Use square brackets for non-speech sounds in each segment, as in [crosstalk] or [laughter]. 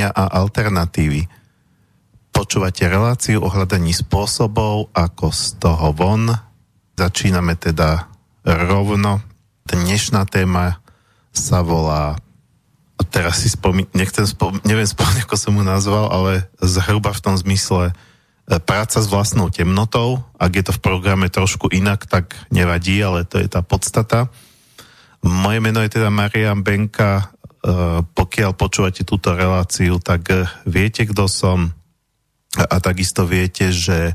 riešenia a alternatívy. Počúvate reláciu o hľadaní spôsobov, ako z toho von. Začíname teda rovno. Dnešná téma sa volá teraz si spomí, nechcem spom, neviem spomínať, ako som mu nazval, ale zhruba v tom zmysle E, práca s vlastnou temnotou. Ak je to v programe trošku inak, tak nevadí, ale to je tá podstata. Moje meno je teda Marian Benka. E, pokiaľ počúvate túto reláciu, tak e, viete, kto som. A takisto viete, že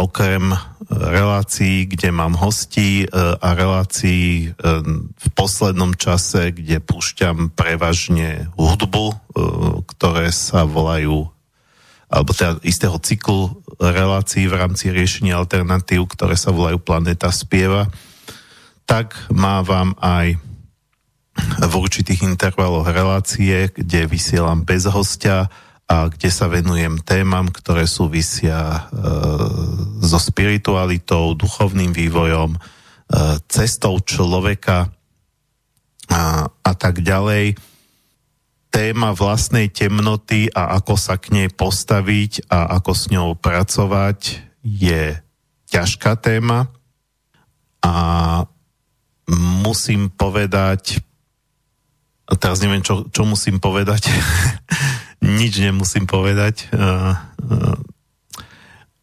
okrem relácií, kde mám hostí a relácií v poslednom čase, kde púšťam prevažne hudbu, ktoré sa volajú alebo teda istého cyklu relácií v rámci riešenia alternatív, ktoré sa volajú Planeta spieva, tak mávam aj v určitých intervaloch relácie, kde vysielam bez hostia a kde sa venujem témam, ktoré súvisia e, so spiritualitou, duchovným vývojom, e, cestou človeka a, a tak ďalej. Téma vlastnej temnoty a ako sa k nej postaviť a ako s ňou pracovať je ťažká téma. A musím povedať a teraz neviem, čo, čo musím povedať. [laughs] Nič nemusím povedať. Uh,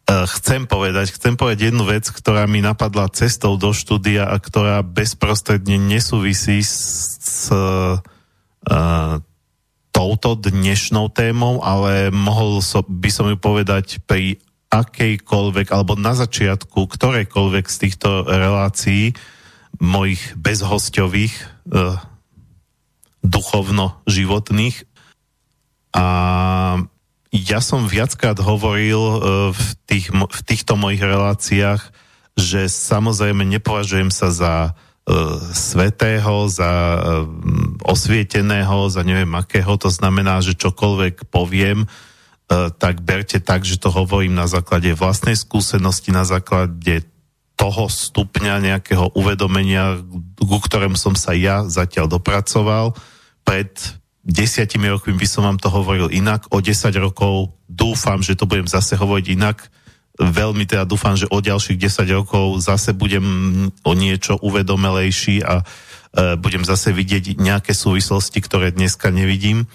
uh, chcem povedať, chcem povedať jednu vec, ktorá mi napadla cestou do štúdia a ktorá bezprostredne nesúvisí s, s touto dnešnou témou, ale mohol so, by som ju povedať pri akejkoľvek, alebo na začiatku ktorejkoľvek z týchto relácií mojich bezhosťových uh, duchovno-životných. A ja som viackrát hovoril uh, v, tých, v týchto mojich reláciách, že samozrejme nepovažujem sa za E, svetého, za e, osvieteného, za neviem akého, to znamená, že čokoľvek poviem, e, tak berte tak, že to hovorím na základe vlastnej skúsenosti, na základe toho stupňa nejakého uvedomenia, ku ktorému som sa ja zatiaľ dopracoval. Pred desiatimi rokmi by som vám to hovoril inak, o 10 rokov dúfam, že to budem zase hovoriť inak, veľmi teda dúfam, že o ďalších 10 rokov zase budem o niečo uvedomelejší a e, budem zase vidieť nejaké súvislosti, ktoré dneska nevidím.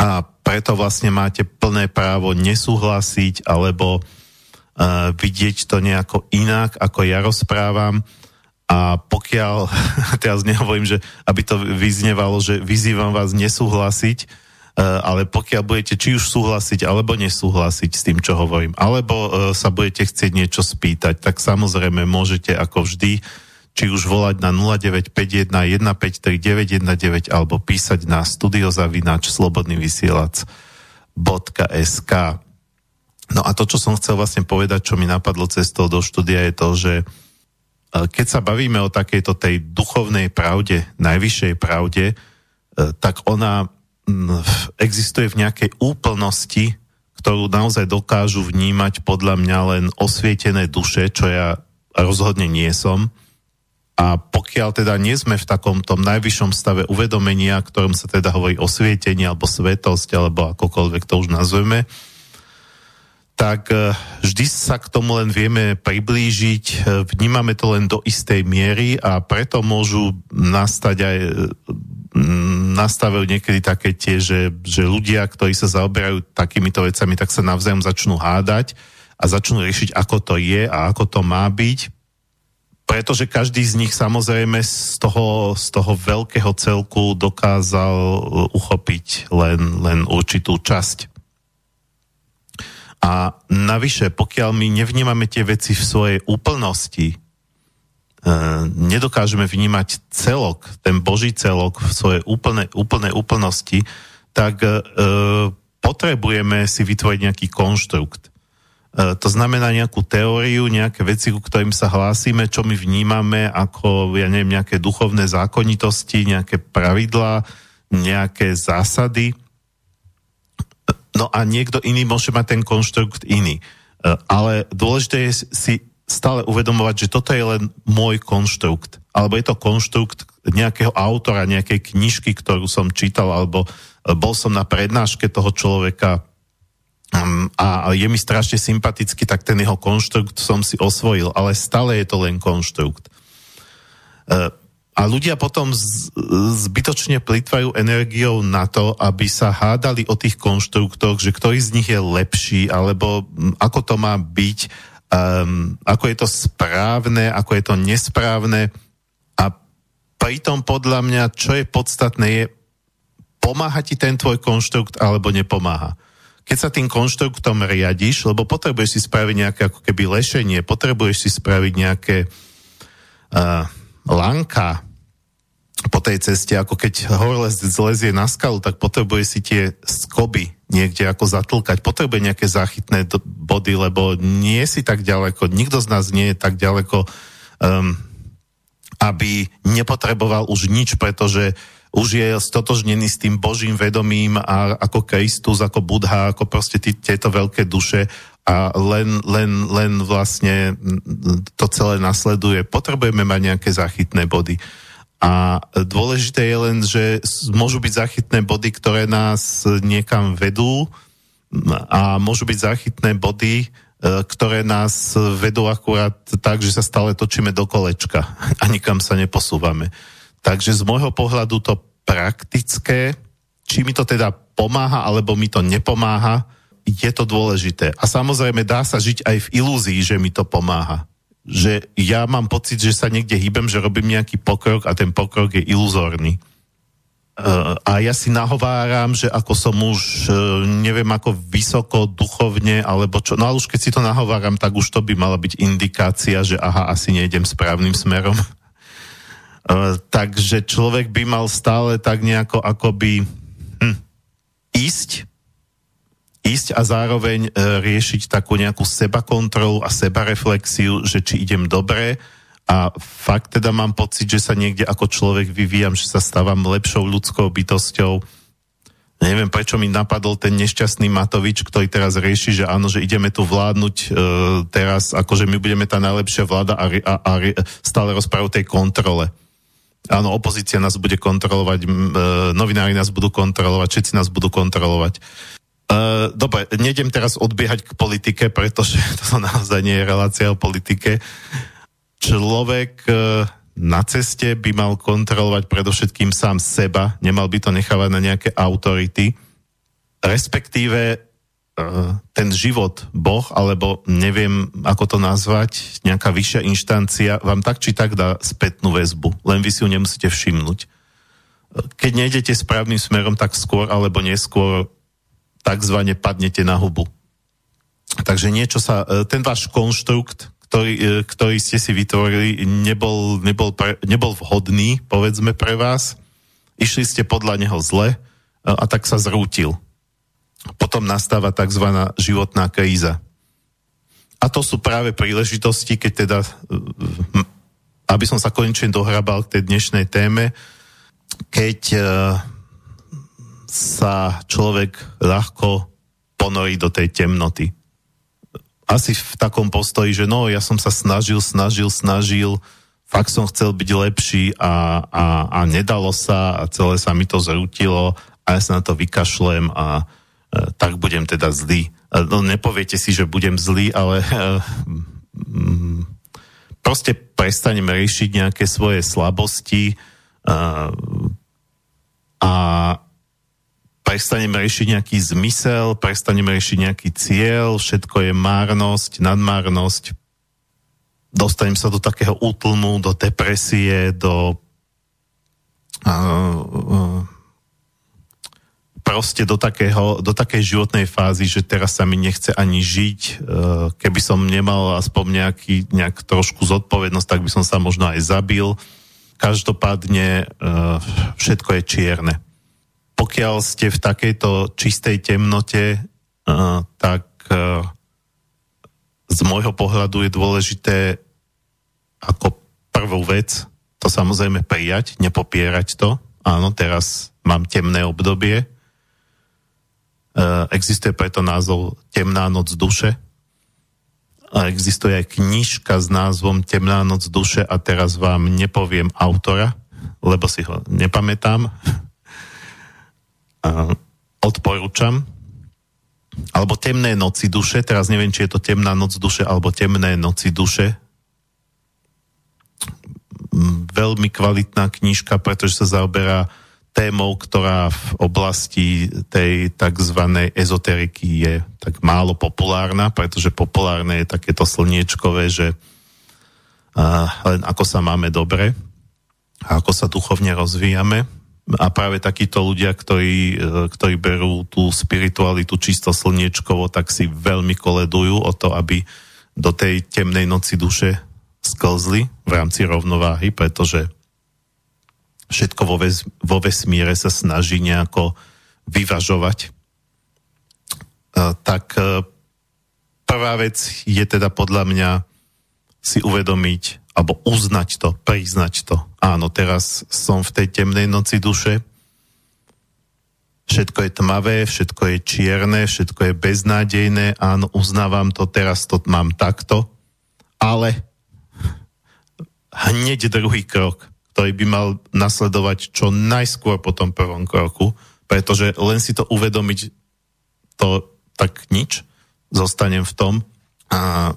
A preto vlastne máte plné právo nesúhlasiť alebo vidieť to nejako inak, ako ja rozprávam. A pokiaľ, [laughs] teraz nehovorím, že aby to vyznevalo, že vyzývam vás nesúhlasiť, E, ale pokiaľ budete či už súhlasiť alebo nesúhlasiť s tým, čo hovorím, alebo e, sa budete chcieť niečo spýtať, tak samozrejme môžete ako vždy či už volať na 0951 153 919 alebo písať na studiozavinač slobodný vysielač .sk. No a to, čo som chcel vlastne povedať, čo mi napadlo cestou do štúdia, je to, že e, keď sa bavíme o takejto tej duchovnej pravde, najvyššej pravde, tak ona existuje v nejakej úplnosti, ktorú naozaj dokážu vnímať podľa mňa len osvietené duše, čo ja rozhodne nie som. A pokiaľ teda nie sme v takom tom najvyššom stave uvedomenia, ktorom sa teda hovorí osvietenie alebo svetosť, alebo akokoľvek to už nazveme, tak e, vždy sa k tomu len vieme priblížiť, e, vnímame to len do istej miery a preto môžu nastať aj nastavujú niekedy také tie, že, že ľudia, ktorí sa zaoberajú takýmito vecami, tak sa navzájom začnú hádať a začnú riešiť, ako to je a ako to má byť. Pretože každý z nich samozrejme z toho, z toho veľkého celku dokázal uchopiť len, len určitú časť. A navyše, pokiaľ my nevnímame tie veci v svojej úplnosti, E, nedokážeme vnímať celok, ten Boží celok v svojej úplnej, úplnej úplnosti, tak e, potrebujeme si vytvoriť nejaký konštrukt. E, to znamená nejakú teóriu, nejaké veci, ku ktorým sa hlásime, čo my vnímame ako, ja neviem, nejaké duchovné zákonitosti, nejaké pravidlá, nejaké zásady. No a niekto iný môže mať ten konštrukt iný. E, ale dôležité je si stále uvedomovať, že toto je len môj konštrukt. Alebo je to konštrukt nejakého autora, nejakej knižky, ktorú som čítal, alebo bol som na prednáške toho človeka um, a je mi strašne sympatický, tak ten jeho konštrukt som si osvojil, ale stále je to len konštrukt. A ľudia potom zbytočne plýtvajú energiou na to, aby sa hádali o tých konštruktoch, že ktorý z nich je lepší, alebo ako to má byť, um, ako je to správne, ako je to nesprávne. A pritom podľa mňa, čo je podstatné, je pomáha ti ten tvoj konštrukt alebo nepomáha. Keď sa tým konštruktom riadiš, lebo potrebuješ si spraviť nejaké ako keby lešenie, potrebuješ si spraviť nejaké uh, lanka, po tej ceste, ako keď horolez zlezie na skalu, tak potrebuje si tie skoby niekde ako zatlkať, potrebuje nejaké záchytné body, lebo nie si tak ďaleko, nikto z nás nie je tak ďaleko, um, aby nepotreboval už nič, pretože už je stotožnený s tým Božím vedomím a ako Kristus, ako Budha, ako proste tí, tieto veľké duše a len, len, len vlastne to celé nasleduje. Potrebujeme mať nejaké záchytné body. A dôležité je len, že môžu byť zachytné body, ktoré nás niekam vedú a môžu byť zachytné body, e, ktoré nás vedú akurát tak, že sa stále točíme do kolečka [laughs] a nikam sa neposúvame. Takže z môjho pohľadu to praktické, či mi to teda pomáha, alebo mi to nepomáha, je to dôležité. A samozrejme dá sa žiť aj v ilúzii, že mi to pomáha že ja mám pocit, že sa niekde hýbem, že robím nejaký pokrok a ten pokrok je iluzórny. Uh, a ja si nahováram, že ako som už uh, neviem ako vysoko duchovne, alebo čo, no ale už keď si to nahováram, tak už to by mala byť indikácia, že aha, asi nejdem správnym smerom. Uh, [laughs] takže človek by mal stále tak nejako akoby hm, ísť ísť a zároveň e, riešiť takú nejakú sebakontrolu a sebareflexiu, že či idem dobre a fakt teda mám pocit, že sa niekde ako človek vyvíjam, že sa stávam lepšou ľudskou bytosťou. Neviem, prečo mi napadol ten nešťastný Matovič, ktorý teraz rieši, že áno, že ideme tu vládnuť e, teraz, akože my budeme tá najlepšia vláda a, a, a stále rozprávajú tej kontrole. Áno, opozícia nás bude kontrolovať, e, novinári nás budú kontrolovať, všetci nás budú kontrolovať. Uh, dobre, nejdem teraz odbiehať k politike, pretože [laughs] to naozaj nie je relácia o politike. Človek uh, na ceste by mal kontrolovať predovšetkým sám seba, nemal by to nechávať na nejaké autority, respektíve uh, ten život, Boh, alebo neviem, ako to nazvať, nejaká vyššia inštancia, vám tak či tak dá spätnú väzbu, len vy si ju nemusíte všimnúť. Keď nejdete správnym smerom, tak skôr alebo neskôr takzvané padnete na hubu. Takže niečo sa, e, ten váš konštrukt, ktorý, e, ktorý ste si vytvorili, nebol, nebol, pre, nebol vhodný, povedzme, pre vás. Išli ste podľa neho zle e, a tak sa zrútil. Potom nastáva tzv. životná kríza. A to sú práve príležitosti, keď teda, aby som sa konečne dohrabal k tej dnešnej téme, keď sa človek ľahko ponorí do tej temnoty. Asi v takom postoji, že no, ja som sa snažil, snažil, snažil, fakt som chcel byť lepší a, a, a nedalo sa a celé sa mi to zrútilo a ja sa na to vykašlem a e, tak budem teda zlý. E, no, nepoviete si, že budem zlý, ale e, mm, proste prestanem riešiť nejaké svoje slabosti e, a prestaneme riešiť nejaký zmysel, prestaneme riešiť nejaký cieľ, všetko je márnosť, nadmárnosť, dostanem sa do takého útlmu, do depresie, do uh, uh, proste do, takého, do takej životnej fázy, že teraz sa mi nechce ani žiť. Uh, keby som nemal aspoň nejaký, nejak trošku zodpovednosť, tak by som sa možno aj zabil. Každopádne uh, všetko je čierne pokiaľ ste v takejto čistej temnote, uh, tak uh, z môjho pohľadu je dôležité ako prvú vec to samozrejme prijať, nepopierať to. Áno, teraz mám temné obdobie. Uh, existuje preto názov Temná noc duše. A existuje aj knižka s názvom Temná noc duše a teraz vám nepoviem autora, lebo si ho nepamätám odporúčam. Alebo Temné noci duše, teraz neviem, či je to Temná noc duše alebo Temné noci duše. Veľmi kvalitná knižka, pretože sa zaoberá témou, ktorá v oblasti tej tzv. ezoteriky je tak málo populárna, pretože populárne je takéto slniečkové, že len ako sa máme dobre a ako sa duchovne rozvíjame. A práve takíto ľudia, ktorí, e, ktorí berú tú spiritualitu čisto slniečkovo, tak si veľmi koledujú o to, aby do tej temnej noci duše sklzli v rámci rovnováhy, pretože všetko vo, ves, vo vesmíre sa snaží nejako vyvažovať. E, tak e, prvá vec je teda podľa mňa si uvedomiť, alebo uznať to, priznať to. Áno, teraz som v tej temnej noci duše, všetko je tmavé, všetko je čierne, všetko je beznádejné, áno, uznávam to, teraz to mám takto, ale hneď druhý krok, ktorý by mal nasledovať čo najskôr po tom prvom kroku, pretože len si to uvedomiť, to tak nič, zostanem v tom. A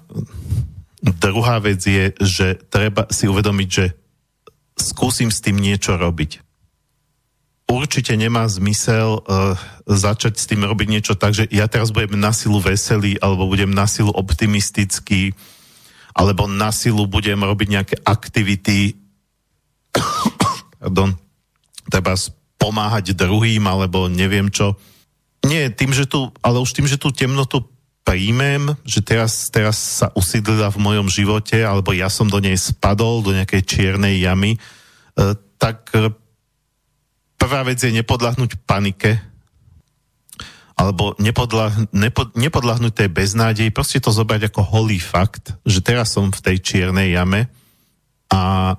Druhá vec je, že treba si uvedomiť, že skúsim s tým niečo robiť. Určite nemá zmysel uh, začať s tým robiť niečo tak, že ja teraz budem na silu veselý, alebo budem na silu optimistický, alebo na silu budem robiť nejaké aktivity, pardon, treba pomáhať druhým, alebo neviem čo. Nie, tým, že tu, ale už tým, že tú temnotu príjmem, že teraz, teraz sa usídlila v mojom živote, alebo ja som do nej spadol, do nejakej čiernej jamy, e, tak prvá vec je nepodľahnúť panike, alebo nepodlah, nepo, nepodľahnúť tej beznádej, proste to zobrať ako holý fakt, že teraz som v tej čiernej jame a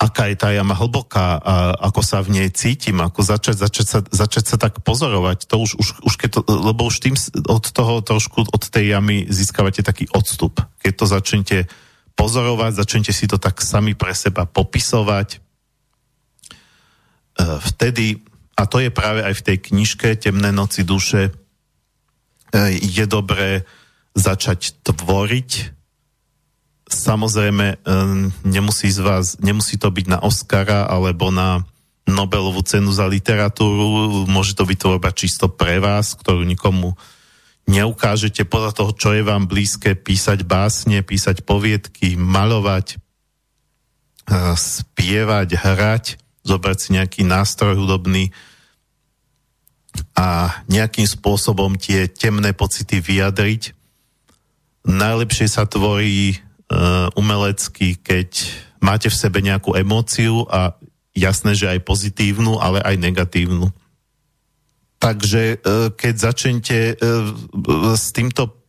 aká je tá jama hlboká a ako sa v nej cítim, ako začať, začať, sa, začať sa tak pozorovať. To už, už, už keď to, lebo už tým od toho trošku, od tej jamy získavate taký odstup. Keď to začnete pozorovať, začnete si to tak sami pre seba popisovať, e, vtedy, a to je práve aj v tej knižke Temné noci duše, e, je dobré začať tvoriť, Samozrejme, nemusí, z vás, nemusí to byť na Oscara alebo na Nobelovú cenu za literatúru, môže to byť tvorba čisto pre vás, ktorú nikomu neukážete podľa toho, čo je vám blízke, písať básne, písať poviedky, malovať, spievať, hrať, zobrať si nejaký nástroj hudobný a nejakým spôsobom tie temné pocity vyjadriť. Najlepšie sa tvorí umelecký, keď máte v sebe nejakú emóciu a jasné, že aj pozitívnu, ale aj negatívnu. Takže uh, keď začnete uh, s týmto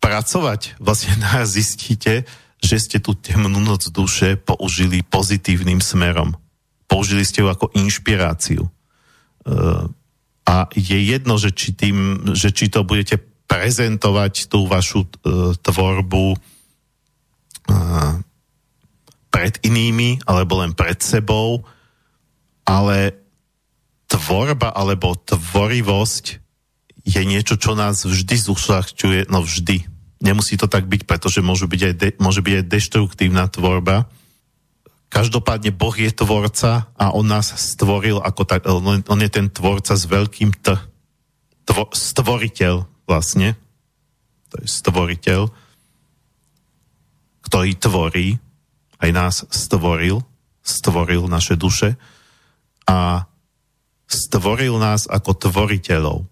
pracovať, vlastne nás [laughs] zistíte, že ste tú temnú noc duše použili pozitívnym smerom. Použili ste ju ako inšpiráciu. A je jedno, že či, tým, že či to budete prezentovať tú vašu tvorbu pred inými alebo len pred sebou, ale tvorba alebo tvorivosť je niečo, čo nás vždy zušľachťuje, no vždy. Nemusí to tak byť, pretože môže byť aj, de, môže byť aj deštruktívna tvorba. Každopádne Boh je tvorca a on nás stvoril ako tak, on, on je ten tvorca s veľkým T. Tvo, stvoriteľ vlastne. To je stvoriteľ ktorý tvorí, aj nás stvoril, stvoril naše duše a stvoril nás ako tvoriteľov.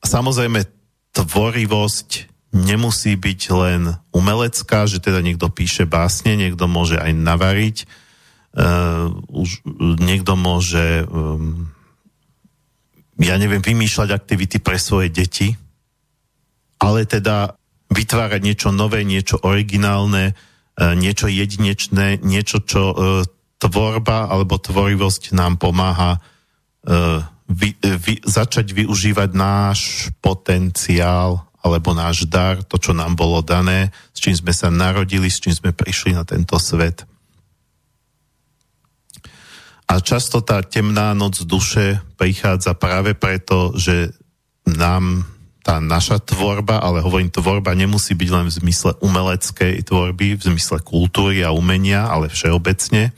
A samozrejme, tvorivosť nemusí byť len umelecká, že teda niekto píše básne, niekto môže aj navariť, uh, už niekto môže um, ja neviem, vymýšľať aktivity pre svoje deti, ale teda vytvárať niečo nové, niečo originálne, e, niečo jedinečné, niečo, čo e, tvorba alebo tvorivosť nám pomáha e, vy, vy, začať využívať náš potenciál alebo náš dar, to, čo nám bolo dané, s čím sme sa narodili, s čím sme prišli na tento svet. A často tá temná noc duše prichádza práve preto, že nám tá naša tvorba, ale hovorím, tvorba nemusí byť len v zmysle umeleckej tvorby, v zmysle kultúry a umenia, ale všeobecne,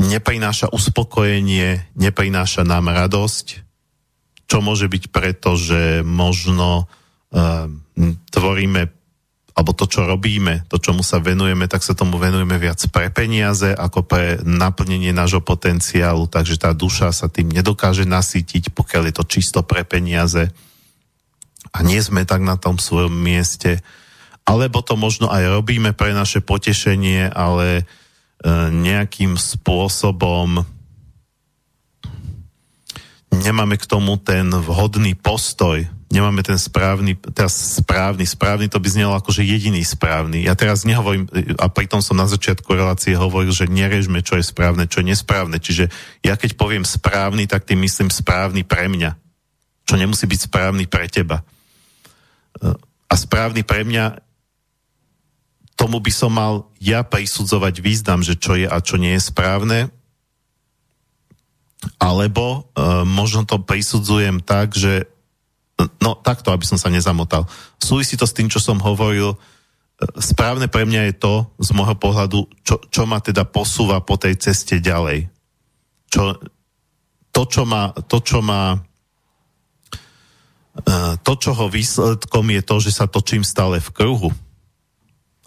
neprináša uspokojenie, neprináša nám radosť, čo môže byť preto, že možno uh, tvoríme alebo to, čo robíme, to, čomu sa venujeme, tak sa tomu venujeme viac pre peniaze ako pre naplnenie nášho potenciálu, takže tá duša sa tým nedokáže nasýtiť, pokiaľ je to čisto pre peniaze a nie sme tak na tom svojom mieste. Alebo to možno aj robíme pre naše potešenie, ale e, nejakým spôsobom nemáme k tomu ten vhodný postoj, nemáme ten správny, teraz správny, správny to by znelo ako, že jediný správny. Ja teraz nehovorím, a pritom som na začiatku relácie hovoril, že nerežme, čo je správne, čo je nesprávne. Čiže ja keď poviem správny, tak tým myslím správny pre mňa. Čo nemusí byť správny pre teba. A správny pre mňa tomu by som mal ja prisudzovať význam, že čo je a čo nie je správne, alebo uh, možno to prisudzujem tak, že No takto, aby som sa nezamotal. Súvisí to s tým, čo som hovoril. Správne pre mňa je to, z môjho pohľadu, čo, čo ma teda posúva po tej ceste ďalej. Čo, to, čo má, to, čo má to, čoho výsledkom je to, že sa točím stále v kruhu.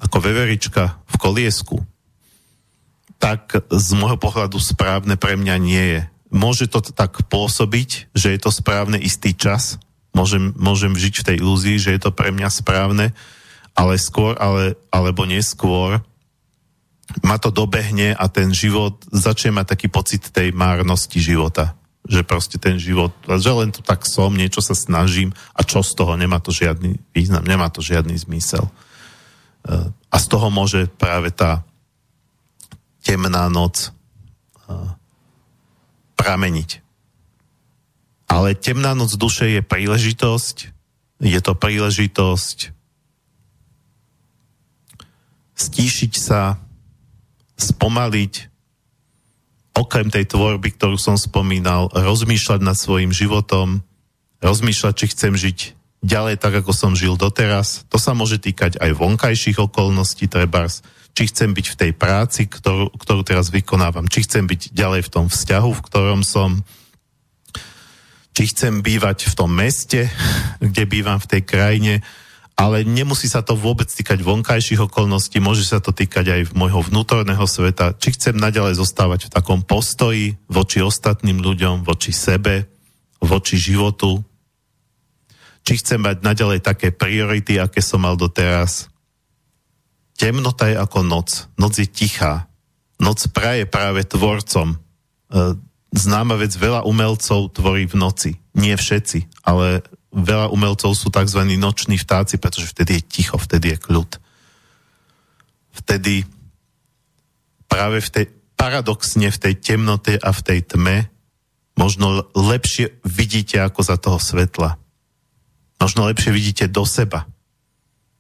Ako veverička v koliesku. Tak z môjho pohľadu správne pre mňa nie je. Môže to tak pôsobiť, že je to správne istý čas, môžem, môžem žiť v tej ilúzii, že je to pre mňa správne, ale skôr, ale, alebo neskôr ma to dobehne a ten život začne mať taký pocit tej márnosti života. Že proste ten život, že len to tak som, niečo sa snažím a čo z toho, nemá to žiadny význam, nemá to žiadny zmysel. E, a z toho môže práve tá temná noc e, prameniť. Ale temná noc duše je príležitosť, je to príležitosť stíšiť sa, spomaliť, okrem tej tvorby, ktorú som spomínal, rozmýšľať nad svojim životom, rozmýšľať, či chcem žiť ďalej tak, ako som žil doteraz. To sa môže týkať aj vonkajších okolností, trebárs, či chcem byť v tej práci, ktorú, ktorú teraz vykonávam, či chcem byť ďalej v tom vzťahu, v ktorom som, či chcem bývať v tom meste, [laughs] kde bývam v tej krajine, ale nemusí sa to vôbec týkať vonkajších okolností, môže sa to týkať aj môjho vnútorného sveta, či chcem naďalej zostávať v takom postoji voči ostatným ľuďom, voči sebe, voči životu, či chcem mať naďalej také priority, aké som mal doteraz. Temnota je ako noc. Noc je tichá. Noc praje práve tvorcom. E, známa vec, veľa umelcov tvorí v noci. Nie všetci, ale veľa umelcov sú tzv. noční vtáci, pretože vtedy je ticho, vtedy je kľud. Vtedy práve v tej, paradoxne v tej temnote a v tej tme možno lepšie vidíte ako za toho svetla. Možno lepšie vidíte do seba,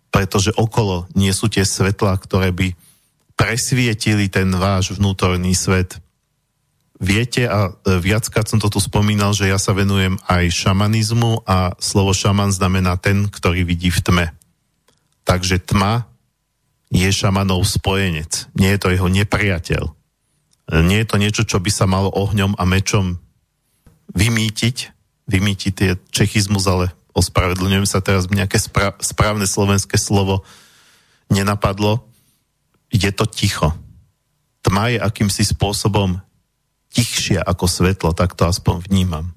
pretože okolo nie sú tie svetlá, ktoré by presvietili ten váš vnútorný svet Viete, a e, viackrát som to tu spomínal, že ja sa venujem aj šamanizmu a slovo šaman znamená ten, ktorý vidí v tme. Takže tma je šamanov spojenec, nie je to jeho nepriateľ. E, nie je to niečo, čo by sa malo ohňom a mečom vymýtiť, vymýtiť je čechizmus, ale ospravedlňujem sa teraz, nejaké správne slovenské slovo nenapadlo. Je to ticho. Tma je akýmsi spôsobom tichšia ako svetlo, tak to aspoň vnímam.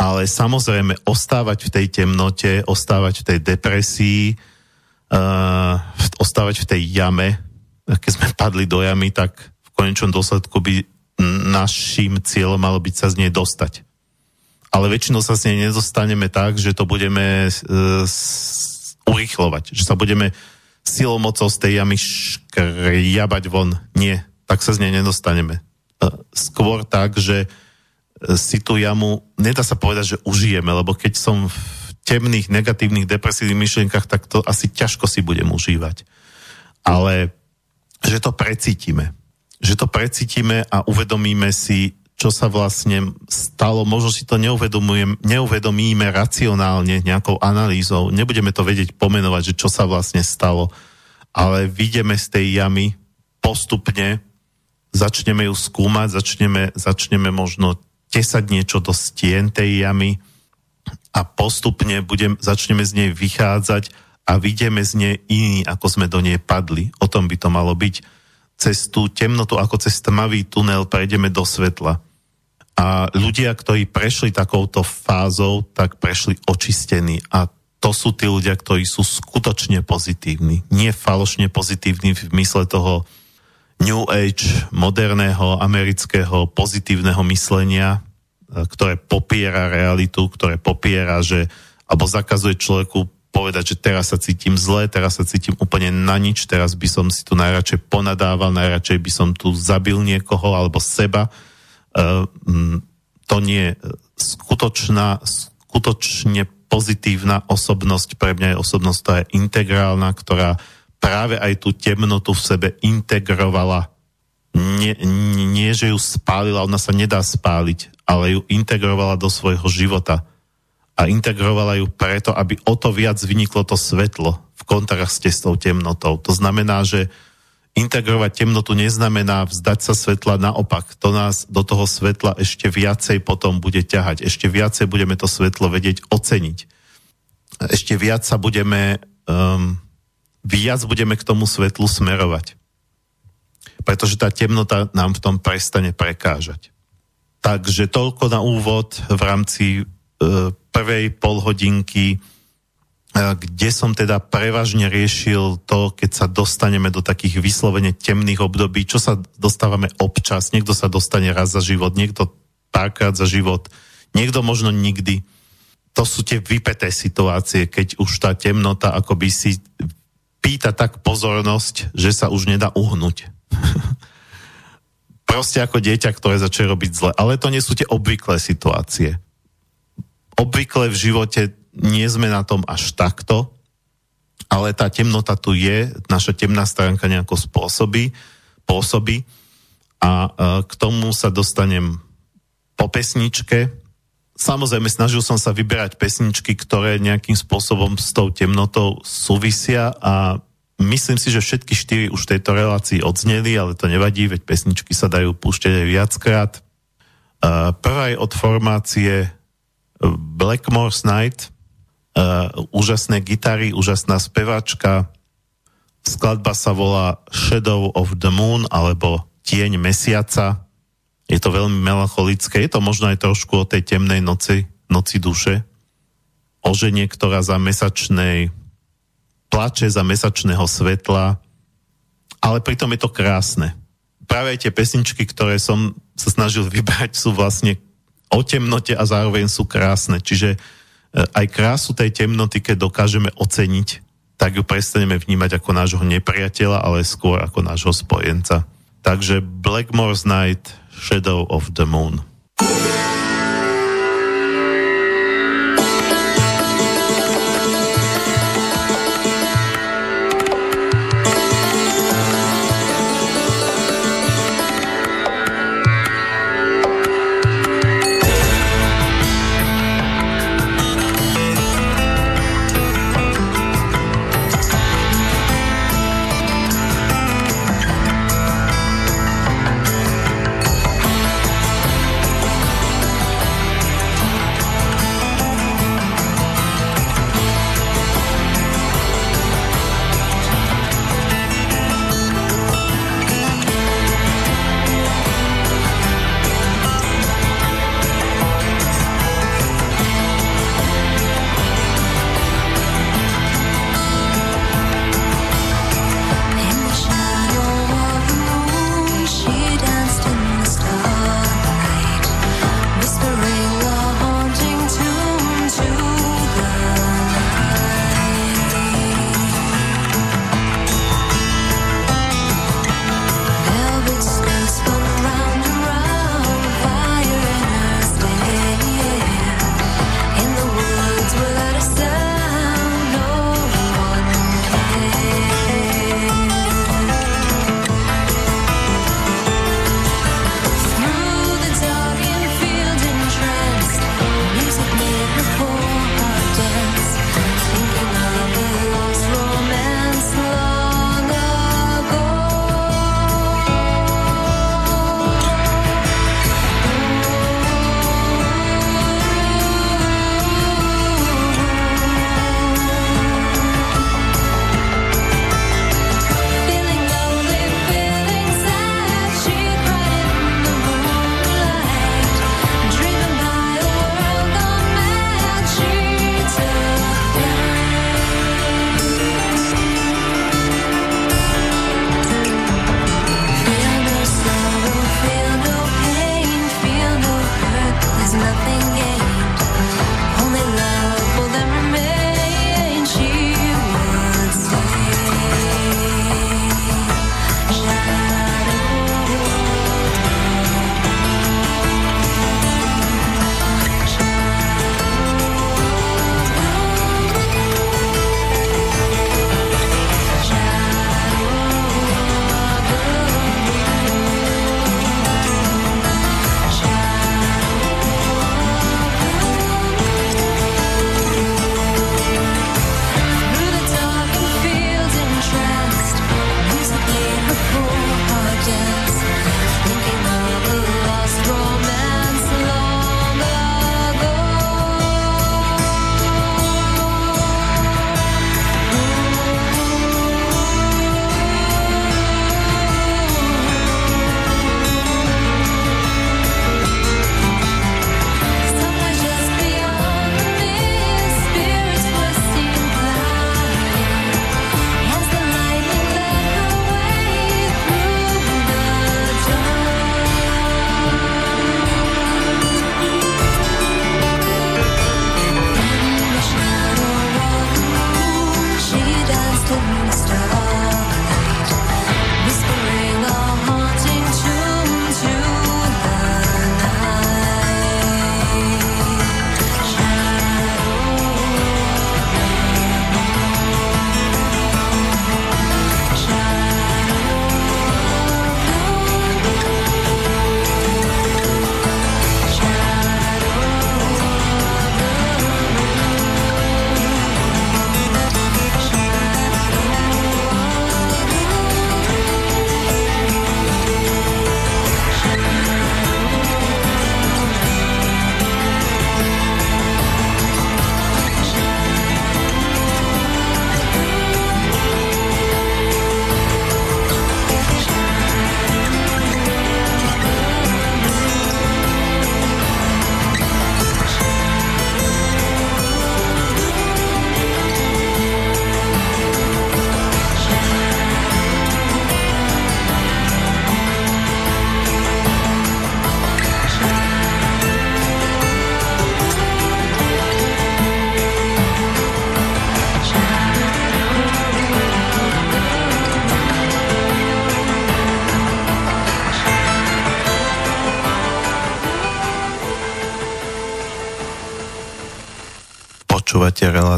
Ale samozrejme ostávať v tej temnote, ostávať v tej depresii, uh, ostávať v tej jame, keď sme padli do jamy, tak v konečnom dôsledku by našim cieľom malo byť sa z nej dostať. Ale väčšinou sa z nej nedostaneme tak, že to budeme uh, urychlovať, že sa budeme silou mocou z tej jamy škriabať von. Nie, tak sa z nej nedostaneme skôr tak, že e, si tú jamu, nedá sa povedať, že užijeme, lebo keď som v temných, negatívnych, depresívnych myšlienkach, tak to asi ťažko si budem užívať. Ale že to precítime. že to precítime a uvedomíme si, čo sa vlastne stalo. Možno si to neuvedomíme racionálne nejakou analýzou. Nebudeme to vedieť pomenovať, že čo sa vlastne stalo. Ale vidíme z tej jamy postupne, začneme ju skúmať, začneme, začneme možno tesať niečo do stien tej jamy a postupne budem, začneme z nej vychádzať a vidíme z nej iný, ako sme do nej padli. O tom by to malo byť. Cez tú temnotu, ako cez tmavý tunel prejdeme do svetla. A ľudia, ktorí prešli takouto fázou, tak prešli očistení. A to sú tí ľudia, ktorí sú skutočne pozitívni. Nie falošne pozitívni v mysle toho New Age, moderného, amerického, pozitívneho myslenia, e, ktoré popiera realitu, ktoré popiera, že alebo zakazuje človeku povedať, že teraz sa cítim zle, teraz sa cítim úplne na nič, teraz by som si tu najradšej ponadával, najradšej by som tu zabil niekoho alebo seba. Ehm, to nie je skutočná, skutočne pozitívna osobnosť, pre mňa je osobnosť, ktorá je integrálna, ktorá práve aj tú temnotu v sebe integrovala. Nie, nie, že ju spálila, ona sa nedá spáliť, ale ju integrovala do svojho života. A integrovala ju preto, aby o to viac vyniklo to svetlo v kontraste s tou temnotou. To znamená, že integrovať temnotu neznamená vzdať sa svetla, naopak, to nás do toho svetla ešte viacej potom bude ťahať, ešte viacej budeme to svetlo vedieť oceniť. Ešte viac sa budeme, um, viac budeme k tomu svetlu smerovať. Pretože tá temnota nám v tom prestane prekážať. Takže toľko na úvod v rámci uh, prvej polhodinky kde som teda prevažne riešil to, keď sa dostaneme do takých vyslovene temných období, čo sa dostávame občas. Niekto sa dostane raz za život, niekto párkrát za život, niekto možno nikdy. To sú tie vypeté situácie, keď už tá temnota akoby si pýta tak pozornosť, že sa už nedá uhnúť. [laughs] Proste ako dieťa, ktoré začne robiť zle. Ale to nie sú tie obvyklé situácie. Obvykle v živote nie sme na tom až takto, ale tá temnota tu je, naša temná stránka nejako spôsobí, pôsobí a k tomu sa dostanem po pesničke. Samozrejme, snažil som sa vyberať pesničky, ktoré nejakým spôsobom s tou temnotou súvisia a myslím si, že všetky štyri už tejto relácii odzneli, ale to nevadí, veď pesničky sa dajú púšťať aj viackrát. Prvá je od formácie Blackmore's Night, Uh, úžasné gitary, úžasná spevačka. Skladba sa volá Shadow of the Moon alebo Tieň mesiaca. Je to veľmi melancholické, je to možno aj trošku o tej temnej noci, noci duše. O žene, ktorá za mesačnej plače za mesačného svetla, ale pritom je to krásne. Práve tie pesničky, ktoré som sa snažil vybrať, sú vlastne o temnote a zároveň sú krásne. Čiže aj krásu tej temnoty, keď dokážeme oceniť, tak ju prestaneme vnímať ako nášho nepriateľa, ale skôr ako nášho spojenca. Takže Blackmore's Night, Shadow of the Moon.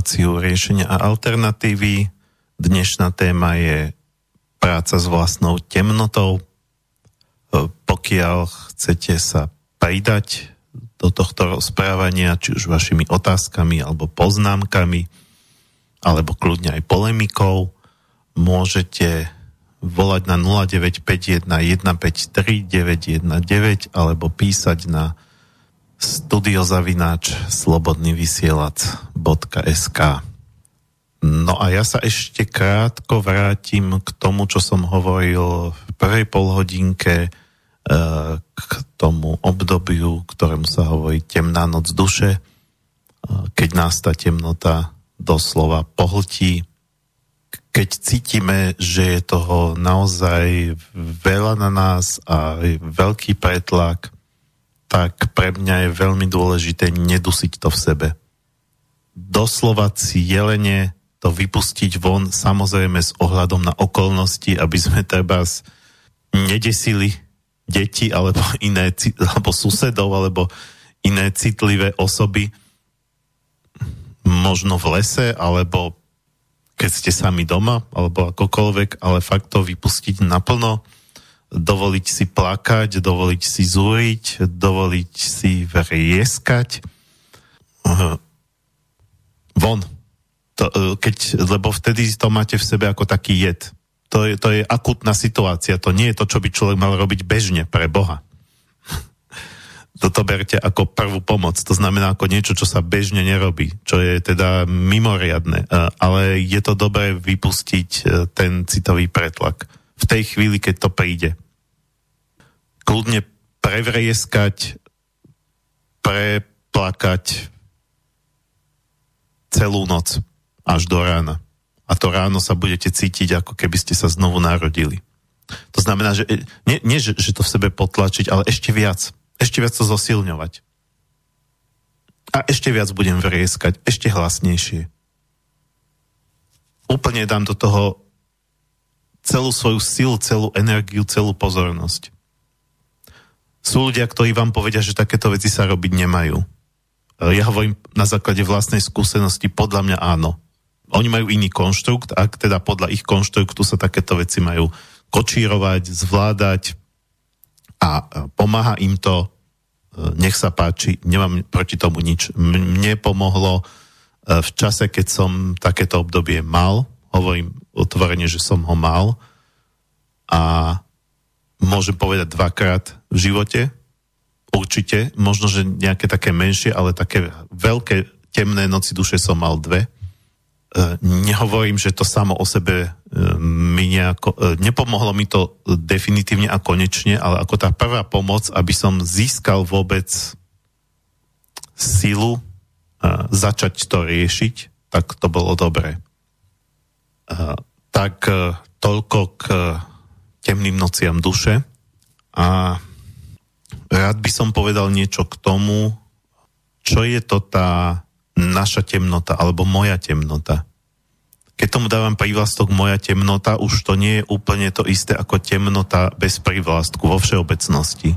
Reláciu riešenia a alternatívy. Dnešná téma je práca s vlastnou temnotou. E, pokiaľ chcete sa pridať do tohto rozprávania, či už vašimi otázkami alebo poznámkami, alebo kľudne aj polemikou, môžete volať na 0951 153 919 alebo písať na studiozavináč slobodnyvysielac.sk No a ja sa ešte krátko vrátim k tomu, čo som hovoril v prvej polhodinke e, k tomu obdobiu, ktorému sa hovorí temná noc duše, e, keď nás tá temnota doslova pohltí, keď cítime, že je toho naozaj veľa na nás a veľký pretlak, tak pre mňa je veľmi dôležité nedusiť to v sebe. Doslova cieľene to vypustiť von, samozrejme s ohľadom na okolnosti, aby sme treba nedesili deti alebo iné, alebo susedov, alebo iné citlivé osoby, možno v lese, alebo keď ste sami doma, alebo akokoľvek, ale fakt to vypustiť naplno, dovoliť si plakať, dovoliť si zúriť, dovoliť si vrieskať. Von. To, e, keď, lebo vtedy to máte v sebe ako taký jed. To je, to je akutná situácia, to nie je to, čo by človek mal robiť bežne pre Boha. [laughs] Toto berte ako prvú pomoc. To znamená ako niečo, čo sa bežne nerobí, čo je teda mimoriadne. E, ale je to dobré vypustiť e, ten citový pretlak v tej chvíli, keď to príde. Kľudne prevrieskať, preplakať celú noc až do rána. A to ráno sa budete cítiť, ako keby ste sa znovu narodili. To znamená, že nie, nie že, že to v sebe potlačiť, ale ešte viac. Ešte viac to zosilňovať. A ešte viac budem vrieskať, ešte hlasnejšie. Úplne dám do toho celú svoju silu, celú energiu, celú pozornosť. Sú ľudia, ktorí vám povedia, že takéto veci sa robiť nemajú. E, ja hovorím na základe vlastnej skúsenosti, podľa mňa áno. Oni majú iný konštrukt, ak teda podľa ich konštruktu sa takéto veci majú kočírovať, zvládať a e, pomáha im to, e, nech sa páči, nemám proti tomu nič. Mne pomohlo v čase, keď som takéto obdobie mal, hovorím otvorene, že som ho mal a môžem povedať dvakrát v živote, určite, možno, že nejaké také menšie, ale také veľké temné noci duše som mal dve. E, nehovorím, že to samo o sebe e, mi nejako, e, nepomohlo mi to definitívne a konečne, ale ako tá prvá pomoc, aby som získal vôbec silu začať to riešiť, tak to bolo dobré tak e, toľko k temným nociam duše. A rád by som povedal niečo k tomu, čo je to tá naša temnota, alebo moja temnota. Keď tomu dávam prívlastok moja temnota, už to nie je úplne to isté ako temnota bez prívlastku vo všeobecnosti.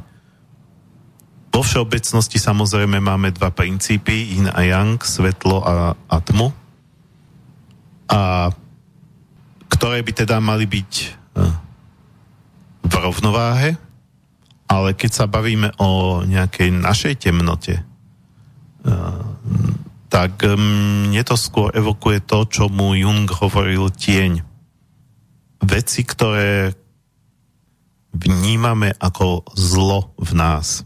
Vo všeobecnosti samozrejme máme dva princípy, yin a yang, svetlo a, a tmu. A ktoré by teda mali byť eh, v rovnováhe, ale keď sa bavíme o nejakej našej temnote, eh, tak mne to skôr evokuje to, čo mu Jung hovoril tieň. Veci, ktoré vnímame ako zlo v nás.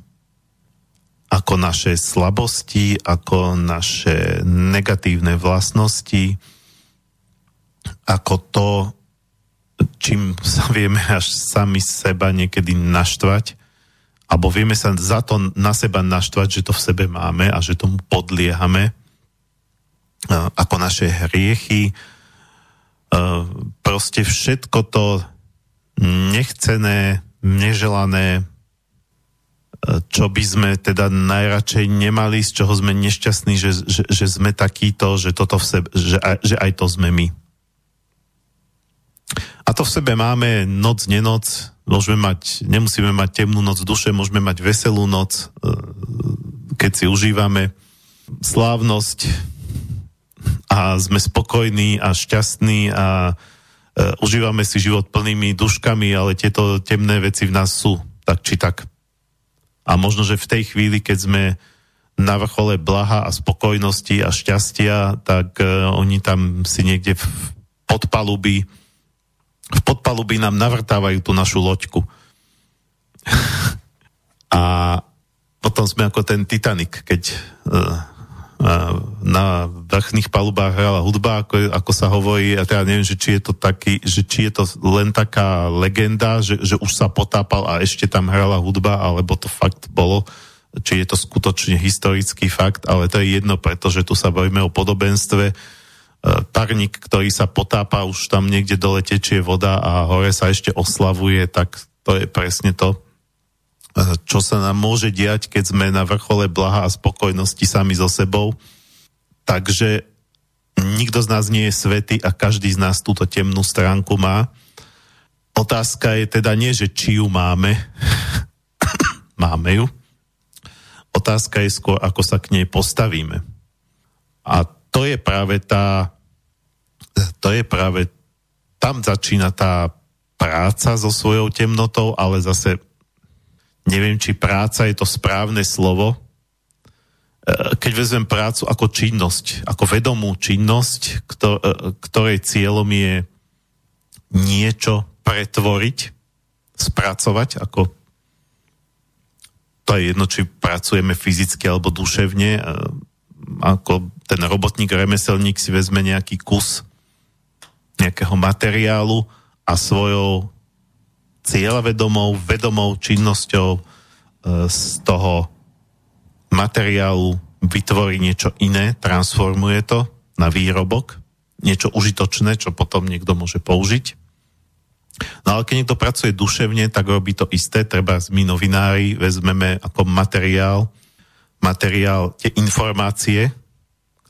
Ako naše slabosti, ako naše negatívne vlastnosti, ako to, čím sa [laughs] vieme až sami seba niekedy naštvať, alebo vieme sa za to na seba naštvať, že to v sebe máme a že tomu podliehame, ako naše hriechy, proste všetko to nechcené, neželané, čo by sme teda najradšej nemali, z čoho sme nešťastní, že, že, že sme takýto, že, toto v sebe, že, aj, že aj to sme my. A to v sebe máme noc, nenoc, môžeme mať, nemusíme mať temnú noc duše, môžeme mať veselú noc, e, keď si užívame slávnosť, a sme spokojní a šťastní a uh, užívame si život plnými duškami, ale tieto temné veci v nás sú, tak či tak. A možno, že v tej chvíli, keď sme na vrchole blaha a spokojnosti a šťastia, tak uh, oni tam si niekde v podpaluby v podpaluby nám navrtávajú tú našu loďku. [laughs] a potom sme ako ten Titanic, keď uh, na vrchných palubách hrala hudba, ako, ako sa hovorí, a teda neviem, že či je to taký, že či je to len taká legenda, že, že už sa potápal a ešte tam hrala hudba, alebo to fakt bolo, či je to skutočne historický fakt, ale to je jedno, pretože tu sa bavíme o podobenstve. Parník, ktorý sa potápa, už tam niekde dole tečie voda a hore sa ešte oslavuje, tak to je presne to, čo sa nám môže diať, keď sme na vrchole blaha a spokojnosti sami so sebou. Takže nikto z nás nie je svety a každý z nás túto temnú stránku má. Otázka je teda nie, že či ju máme, [coughs] máme ju. Otázka je skôr, ako sa k nej postavíme. A to je práve tá, to je práve, tam začína tá práca so svojou temnotou, ale zase neviem, či práca je to správne slovo, e, keď vezmem prácu ako činnosť, ako vedomú činnosť, e, ktorej cieľom je niečo pretvoriť, spracovať, ako to je jedno, či pracujeme fyzicky alebo duševne, e, ako ten robotník, remeselník si vezme nejaký kus nejakého materiálu a svojou cieľavedomou, vedomou činnosťou e, z toho materiálu vytvorí niečo iné, transformuje to na výrobok, niečo užitočné, čo potom niekto môže použiť. No ale keď niekto pracuje duševne, tak robí to isté, treba my novinári vezmeme ako materiál, materiál tie informácie,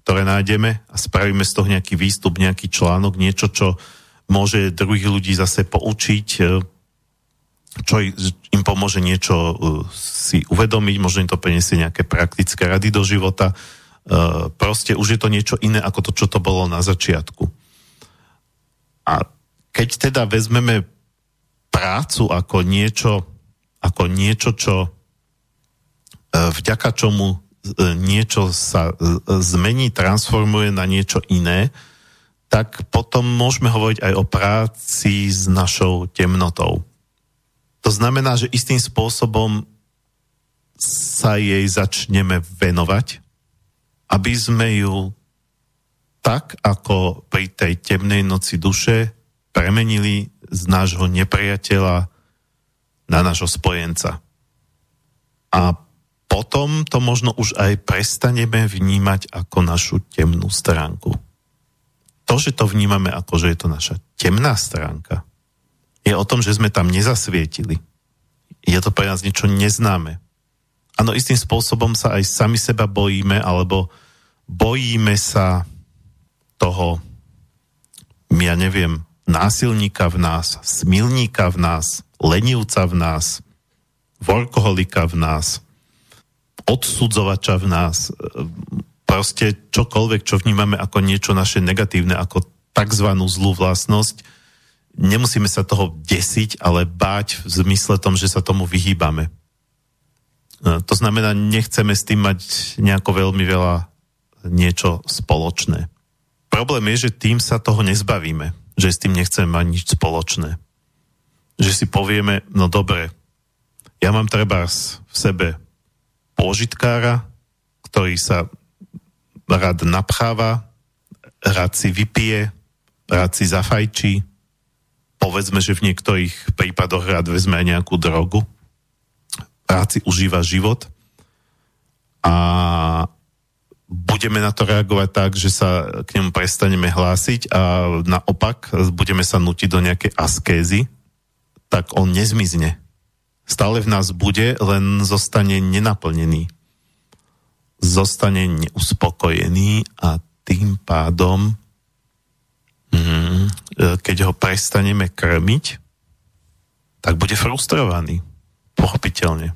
ktoré nájdeme a spravíme z toho nejaký výstup, nejaký článok, niečo, čo môže druhých ľudí zase poučiť, e, čo im pomôže niečo uh, si uvedomiť, možno im to priniesie nejaké praktické rady do života. Uh, proste už je to niečo iné ako to, čo to bolo na začiatku. A keď teda vezmeme prácu ako niečo, ako niečo, čo vďaka čomu niečo sa zmení, transformuje na niečo iné, tak potom môžeme hovoriť aj o práci s našou temnotou. To znamená, že istým spôsobom sa jej začneme venovať, aby sme ju tak, ako pri tej temnej noci duše premenili z nášho nepriateľa na nášho spojenca. A potom to možno už aj prestaneme vnímať ako našu temnú stránku. To, že to vnímame ako, že je to naša temná stránka, je o tom, že sme tam nezasvietili. Je to pre nás niečo neznáme. Áno, istým spôsobom sa aj sami seba bojíme, alebo bojíme sa toho, ja neviem, násilníka v nás, smilníka v nás, lenivca v nás, workoholika v nás, odsudzovača v nás, proste čokoľvek, čo vnímame ako niečo naše negatívne, ako tzv. zlú vlastnosť, nemusíme sa toho desiť, ale báť v zmysle tom, že sa tomu vyhýbame. E, to znamená, nechceme s tým mať nejako veľmi veľa niečo spoločné. Problém je, že tým sa toho nezbavíme, že s tým nechceme mať nič spoločné. Že si povieme, no dobre, ja mám treba v sebe pôžitkára, ktorý sa rád napcháva, rád si vypije, rád si zafajčí, povedzme, že v niektorých prípadoch rád vezme aj nejakú drogu, rád si užíva život. A budeme na to reagovať tak, že sa k nemu prestaneme hlásiť a naopak budeme sa nutiť do nejakej askézy, tak on nezmizne. Stále v nás bude, len zostane nenaplnený. Zostane neuspokojený a tým pádom mm, keď ho prestaneme krmiť, tak bude frustrovaný. Pochopiteľne.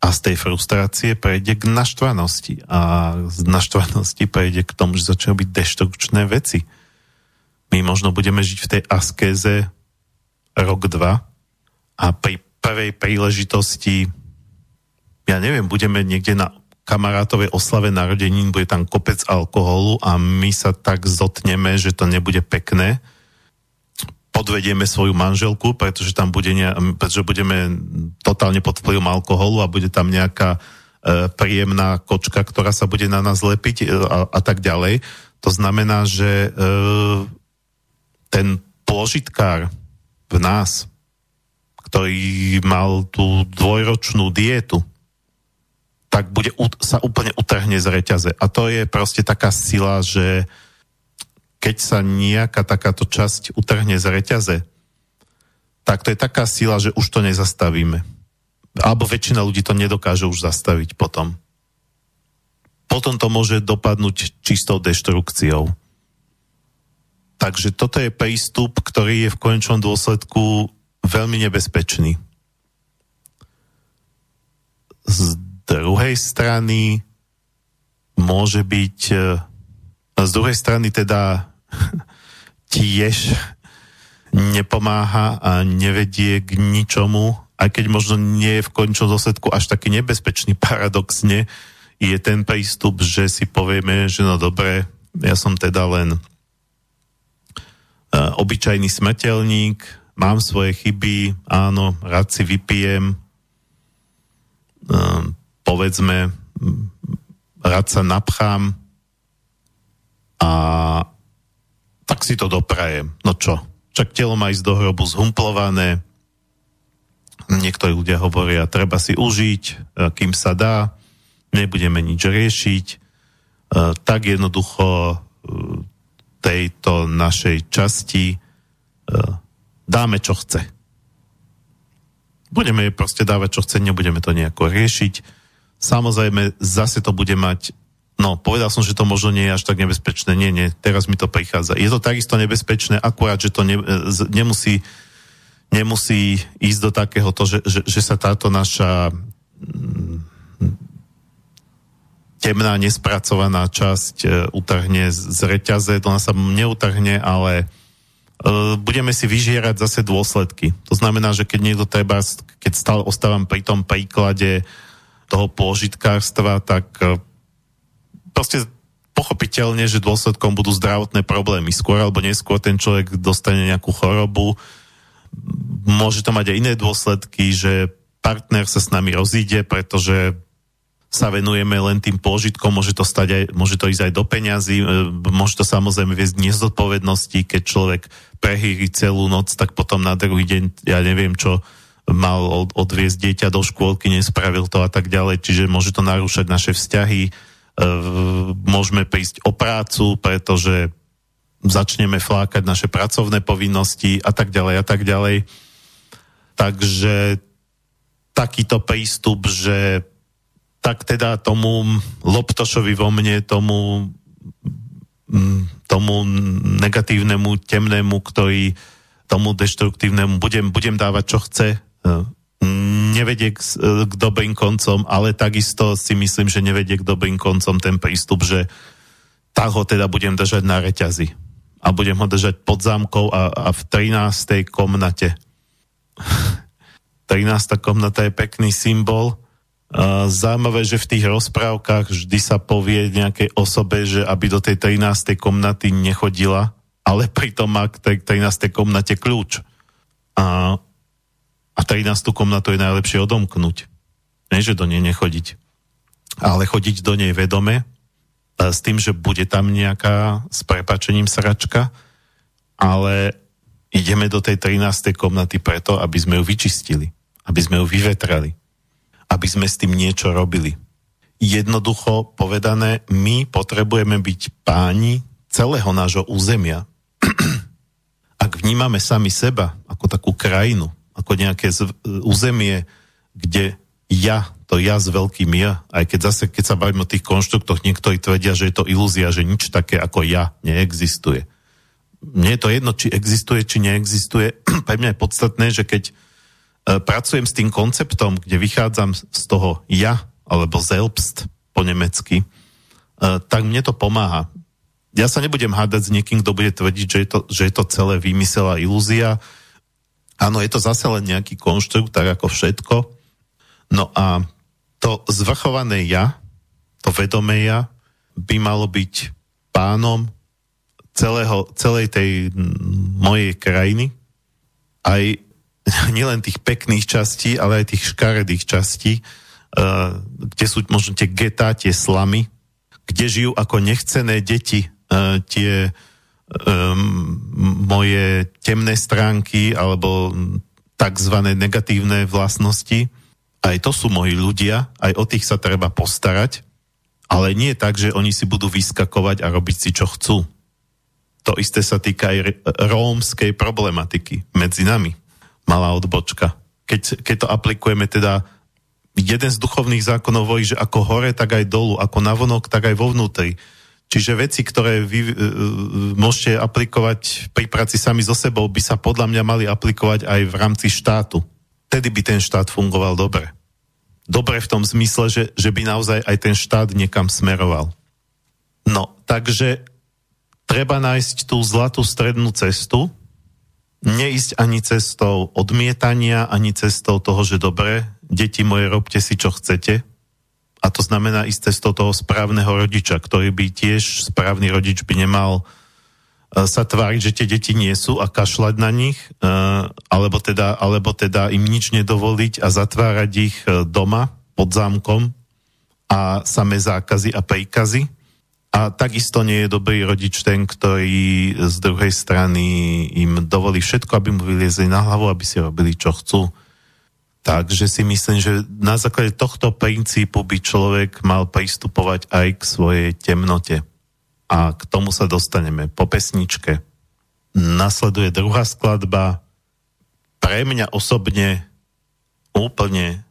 A z tej frustrácie prejde k naštvanosti. A z naštvanosti prejde k tomu, že začnú byť deštrukčné veci. My možno budeme žiť v tej askéze rok, dva a pri prvej príležitosti ja neviem, budeme niekde na kamarátovej oslave narodenín, bude tam kopec alkoholu a my sa tak zotneme, že to nebude pekné. Podvedieme svoju manželku, pretože tam bude ne, pretože budeme totálne pod vplyvom alkoholu a bude tam nejaká e, príjemná kočka, ktorá sa bude na nás lepiť e, a, a tak ďalej. To znamená, že e, ten pôžitkár v nás, ktorý mal tú dvojročnú dietu, tak bude, sa úplne utrhne z reťaze. A to je proste taká sila, že keď sa nejaká takáto časť utrhne z reťaze, tak to je taká sila, že už to nezastavíme. Alebo väčšina ľudí to nedokáže už zastaviť potom. Potom to môže dopadnúť čistou deštrukciou. Takže toto je prístup, ktorý je v konečnom dôsledku veľmi nebezpečný. Z druhej strany môže byť e, z druhej strany teda [laughs] tiež nepomáha a nevedie k ničomu, aj keď možno nie je v končnom dôsledku až taký nebezpečný [laughs] paradoxne, je ten prístup, že si povieme, že no dobre, ja som teda len uh, obyčajný smrteľník, mám svoje chyby, áno, rád si vypijem, uh, povedzme, rád sa napchám a tak si to doprajem. No čo? Čak telo má ísť do hrobu zhumplované. Niektorí ľudia hovoria, treba si užiť, e, kým sa dá, nebudeme nič riešiť. E, tak jednoducho e, tejto našej časti dáme, čo chce. Budeme jej proste dávať, čo chce, nebudeme to nejako riešiť Samozrejme, zase to bude mať No, povedal som, že to možno nie je až tak nebezpečné. Nie, nie, teraz mi to prichádza. Je to takisto nebezpečné, akurát, že to ne, nemusí, nemusí ísť do takého že, že, že sa táto naša mm, temná, nespracovaná časť e, utrhne z reťaze. To nás sa neutrhne, ale budeme si vyžierať zase dôsledky. To znamená, že keď niekto treba, keď stále ostávam pri tom príklade, toho pôžitkárstva, tak e, proste pochopiteľne, že dôsledkom budú zdravotné problémy. Skôr alebo neskôr ten človek dostane nejakú chorobu. Môže to mať aj iné dôsledky, že partner sa s nami rozíde, pretože sa venujeme len tým pôžitkom, môže to, stať aj, môže to ísť aj do peňazí, e, môže to samozrejme viesť nezodpovednosti, keď človek prehýri celú noc, tak potom na druhý deň, ja neviem čo, mal odviezť dieťa do škôlky, nespravil to a tak ďalej, čiže môže to narúšať naše vzťahy, e, môžeme prísť o prácu, pretože začneme flákať naše pracovné povinnosti a tak ďalej a tak ďalej. Takže takýto prístup, že tak teda tomu Loptošovi vo mne, tomu, tomu negatívnemu, temnému, ktorý tomu deštruktívnemu budem, budem dávať, čo chce, nevedie k, k dobrým koncom, ale takisto si myslím, že nevedie k dobrým koncom ten prístup, že tak ho teda budem držať na reťazi. A budem ho držať pod zámkou a, a v 13. komnate. [laughs] 13. komnata je pekný symbol. Zaujímavé, že v tých rozprávkach vždy sa povie nejakej osobe, že aby do tej 13. komnaty nechodila, ale pritom má k tej 13. komnate kľúč. A a 13. komnatu je najlepšie odomknúť. Nie, že do nej nechodiť. Ale chodiť do nej vedome, s tým, že bude tam nejaká s prepačením sračka, ale ideme do tej 13. komnaty preto, aby sme ju vyčistili, aby sme ju vyvetrali, aby sme s tým niečo robili. Jednoducho povedané, my potrebujeme byť páni celého nášho územia. [clears throat] Ak vnímame sami seba ako takú krajinu, ako nejaké z, územie, kde ja, to ja s veľkým ja, aj keď zase, keď sa bavíme o tých konštruktoch, niektorí tvrdia, že je to ilúzia, že nič také ako ja neexistuje. Mne je to jedno, či existuje, či neexistuje. [clears throat] Pre mňa je podstatné, že keď pracujem s tým konceptom, kde vychádzam z toho ja, alebo selbst po nemecky, tak mne to pomáha. Ja sa nebudem hádať s niekým, kto bude tvrdiť, že je to, že je to celé výmysel a ilúzia. Áno, je to zase len nejaký konštrukt, tak ako všetko. No a to zvrchované ja, to vedomé ja, by malo byť pánom celého, celej tej mojej krajiny, aj [laughs] nielen tých pekných častí, ale aj tých škaredých častí, uh, kde sú možno tie getá, tie slamy, kde žijú ako nechcené deti uh, tie um, moje temné stránky alebo tzv. negatívne vlastnosti. Aj to sú moji ľudia, aj o tých sa treba postarať, ale nie tak, že oni si budú vyskakovať a robiť si, čo chcú. To isté sa týka aj rómskej problematiky medzi nami. Malá odbočka. Keď, keď to aplikujeme teda jeden z duchovných zákonov hovorí, že ako hore, tak aj dolu, ako navonok, tak aj vo vnútri. Čiže veci, ktoré vy uh, môžete aplikovať pri práci sami so sebou, by sa podľa mňa mali aplikovať aj v rámci štátu. Tedy by ten štát fungoval dobre. Dobre v tom zmysle, že, že by naozaj aj ten štát niekam smeroval. No, takže treba nájsť tú zlatú strednú cestu, neísť ani cestou odmietania, ani cestou toho, že dobre, deti moje, robte si, čo chcete. A to znamená ísť cestou toho správneho rodiča, ktorý by tiež, správny rodič by nemal e, sa tváriť, že tie deti nie sú a kašľať na nich, e, alebo teda, alebo teda im nič nedovoliť a zatvárať ich e, doma pod zámkom a samé zákazy a príkazy a takisto nie je dobrý rodič ten, ktorý z druhej strany im dovolí všetko, aby mu vyliezli na hlavu, aby si robili, čo chcú. Takže si myslím, že na základe tohto princípu by človek mal pristupovať aj k svojej temnote. A k tomu sa dostaneme po pesničke. Nasleduje druhá skladba. Pre mňa osobne úplne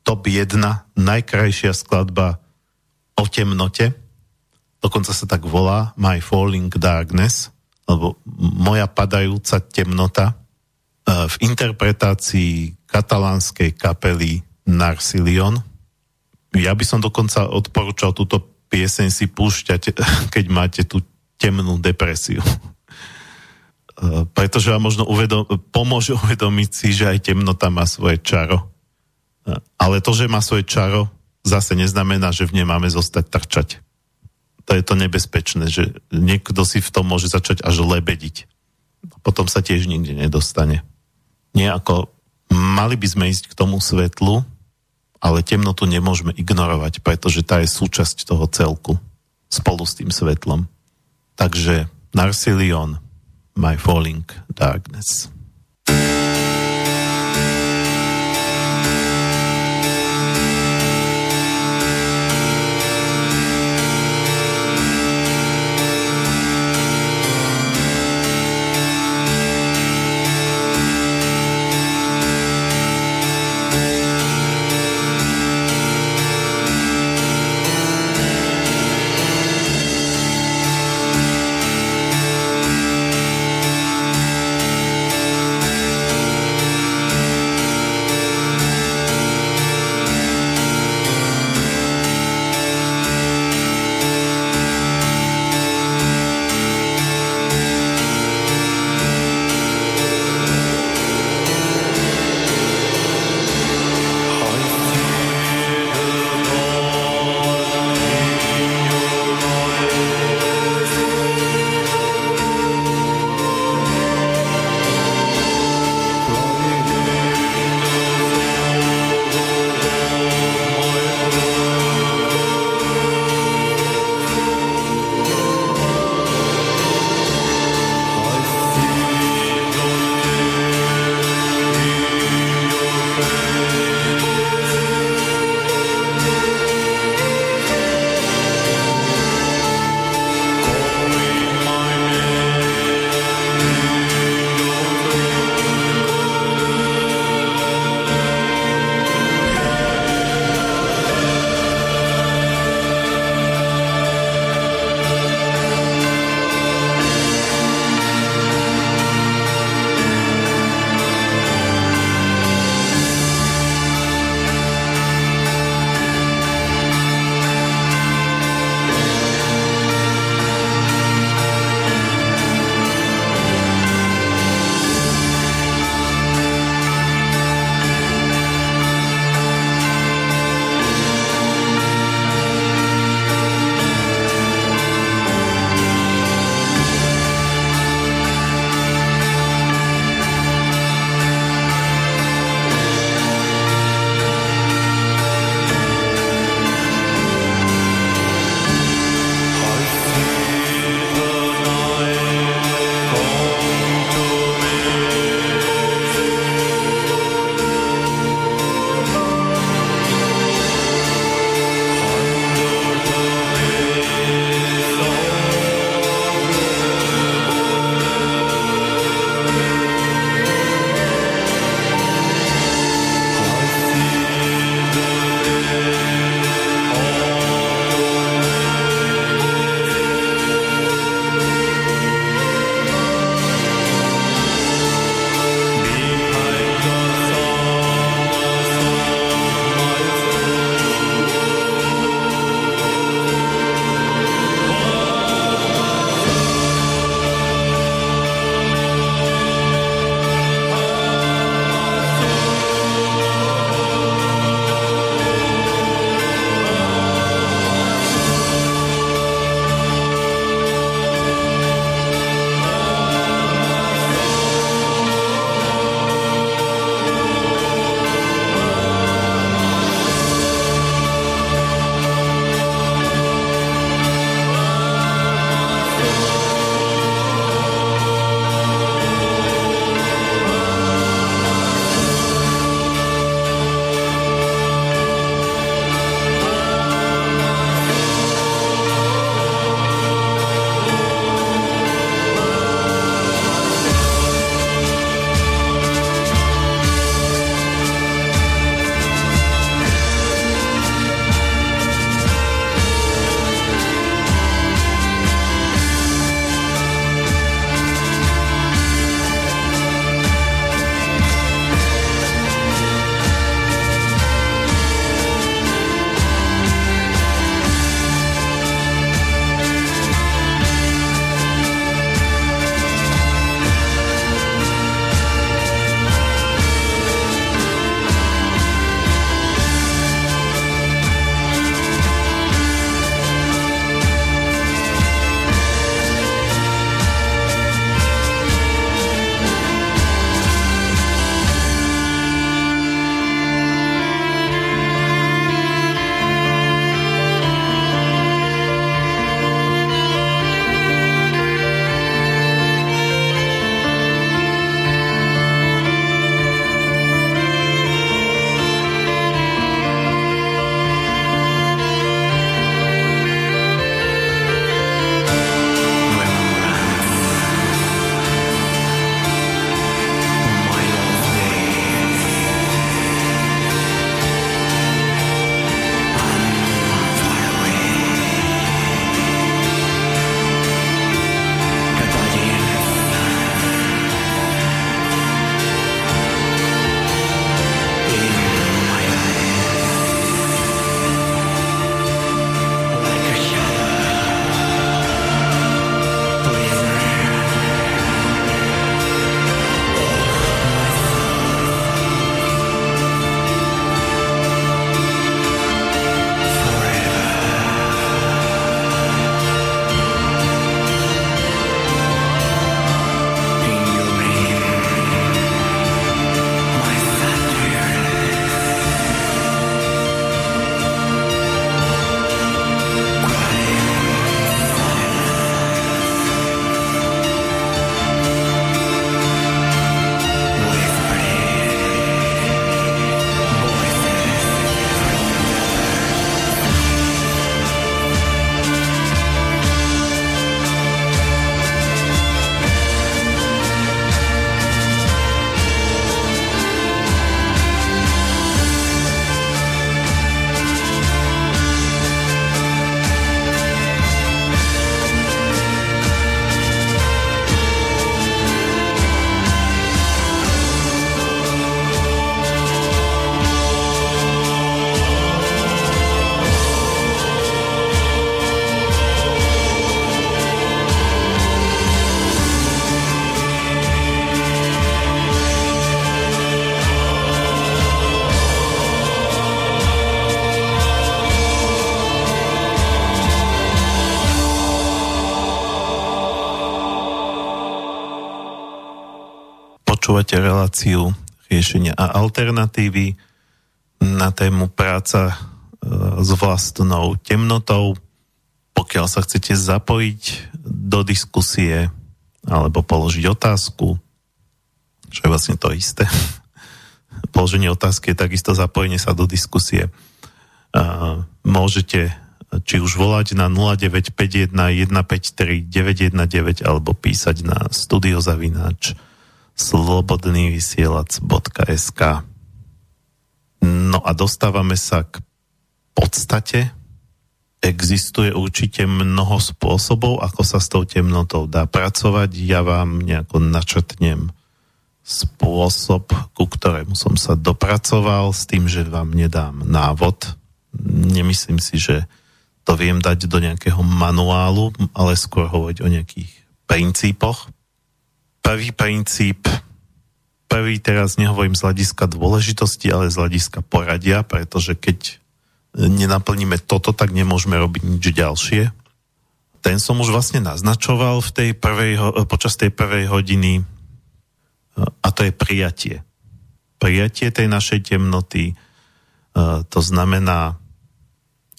top 1, najkrajšia skladba o temnote dokonca sa tak volá My Falling Darkness, alebo moja padajúca temnota e, v interpretácii katalánskej kapely Narsilion. Ja by som dokonca odporúčal túto pieseň si púšťať, [laughs] keď máte tú temnú depresiu. [laughs] E, pretože vám možno uvedom, pomôže uvedomiť si, že aj temnota má svoje čaro. E, ale to, že má svoje čaro, zase neznamená, že v nej máme zostať trčať to je to nebezpečné, že niekto si v tom môže začať až lebediť. Potom sa tiež nikde nedostane. Nie ako mali by sme ísť k tomu svetlu, ale temnotu nemôžeme ignorovať, pretože tá je súčasť toho celku spolu s tým svetlom. Takže Narsilion, My Falling Darkness. Reláciu riešenia a alternatívy na tému práca e, s vlastnou temnotou. Pokiaľ sa chcete zapojiť do diskusie alebo položiť otázku, čo je vlastne to isté. [laughs] Položenie otázky je takisto zapojenie sa do diskusie. Môžete či už volať na 0951 153 919 alebo písať na studiozavináč slobodnývysielac.sk No a dostávame sa k podstate. Existuje určite mnoho spôsobov, ako sa s tou temnotou dá pracovať. Ja vám nejako načrtnem spôsob, ku ktorému som sa dopracoval s tým, že vám nedám návod. Nemyslím si, že to viem dať do nejakého manuálu, ale skôr hovoriť o nejakých princípoch. Prvý princíp, prvý teraz nehovorím z hľadiska dôležitosti, ale z hľadiska poradia, pretože keď nenaplníme toto, tak nemôžeme robiť nič ďalšie. Ten som už vlastne naznačoval v tej prvej, počas tej prvej hodiny a to je prijatie. Prijatie tej našej temnoty, to znamená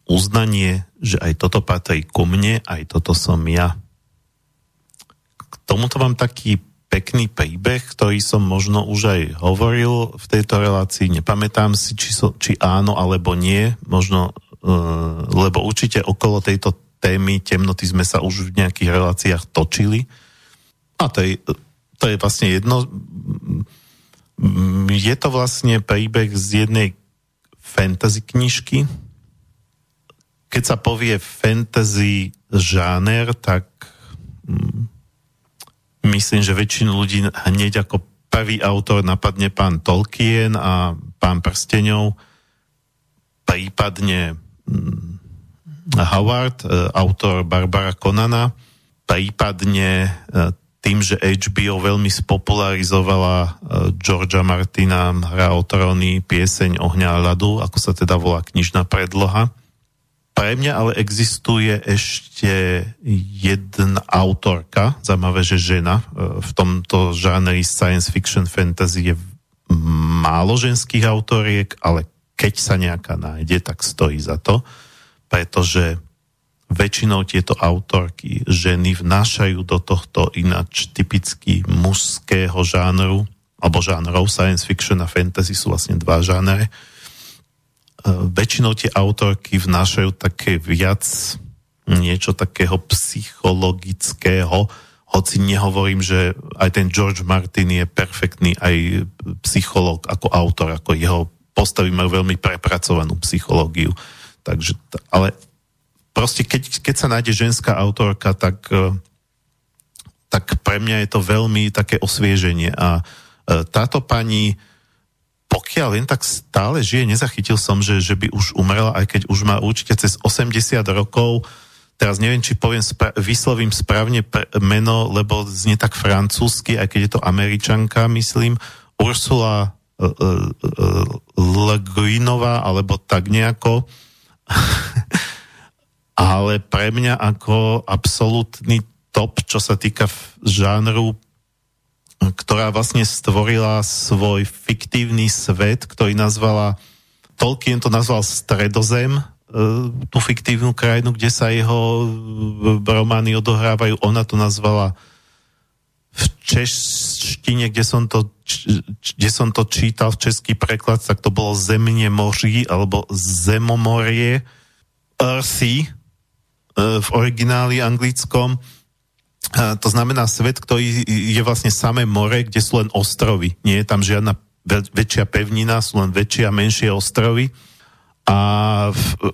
uznanie, že aj toto patrí ku mne, aj toto som ja. K tomuto mám taký pekný príbeh, ktorý som možno už aj hovoril v tejto relácii, nepamätám si, či, so, či áno alebo nie, možno, uh, lebo určite okolo tejto témy temnoty sme sa už v nejakých reláciách točili. A to je, to je vlastne jedno. Je to vlastne príbeh z jednej fantasy knižky, keď sa povie fantasy žáner, tak mm, myslím, že väčšinu ľudí hneď ako prvý autor napadne pán Tolkien a pán Prsteňov, prípadne mm, Howard, e, autor Barbara Konana, prípadne e, tým, že HBO veľmi spopularizovala e, Georgia Martina hra o tróny, pieseň Ohňa a ľadu, ako sa teda volá knižná predloha. Pre mňa ale existuje ešte jedna autorka, zaujímavé, že žena, e, v tomto žánri science fiction fantasy je málo ženských autoriek, ale keď sa nejaká nájde, tak stojí za to, pretože väčšinou tieto autorky ženy vnášajú do tohto ináč typicky mužského žánru, alebo žánrov science fiction a fantasy sú vlastne dva žánre, E, väčšinou tie autorky vnášajú také viac niečo takého psychologického, hoci nehovorím, že aj ten George Martin je perfektný aj psychológ ako autor, ako jeho postavy majú veľmi prepracovanú psychológiu. Takže, ale proste keď, keď sa nájde ženská autorka, tak, e, tak pre mňa je to veľmi také osvieženie a e, táto pani pokiaľ len tak stále žije, nezachytil som, že, že by už umrela, aj keď už má určite cez 80 rokov. Teraz neviem, či poviem, spra- vyslovím správne pre- meno, lebo znie tak francúzsky, aj keď je to američanka, myslím. Ursula uh, uh, uh, Le Guinová, alebo tak nejako. [laughs] Ale pre mňa ako absolútny top, čo sa týka žánru ktorá vlastne stvorila svoj fiktívny svet, ktorý nazvala, Tolkien to nazval Stredozem, e, tú fiktívnu krajinu, kde sa jeho romány odohrávajú. Ona to nazvala v češtine, kde som to, kde som to čítal v český preklad, tak to bolo Zemne moří alebo Zemomorie Earthy e, v origináli anglickom to znamená svet, ktorý je vlastne samé more, kde sú len ostrovy. Nie je tam žiadna väčšia pevnina, sú len väčšie a menšie ostrovy. A v, e,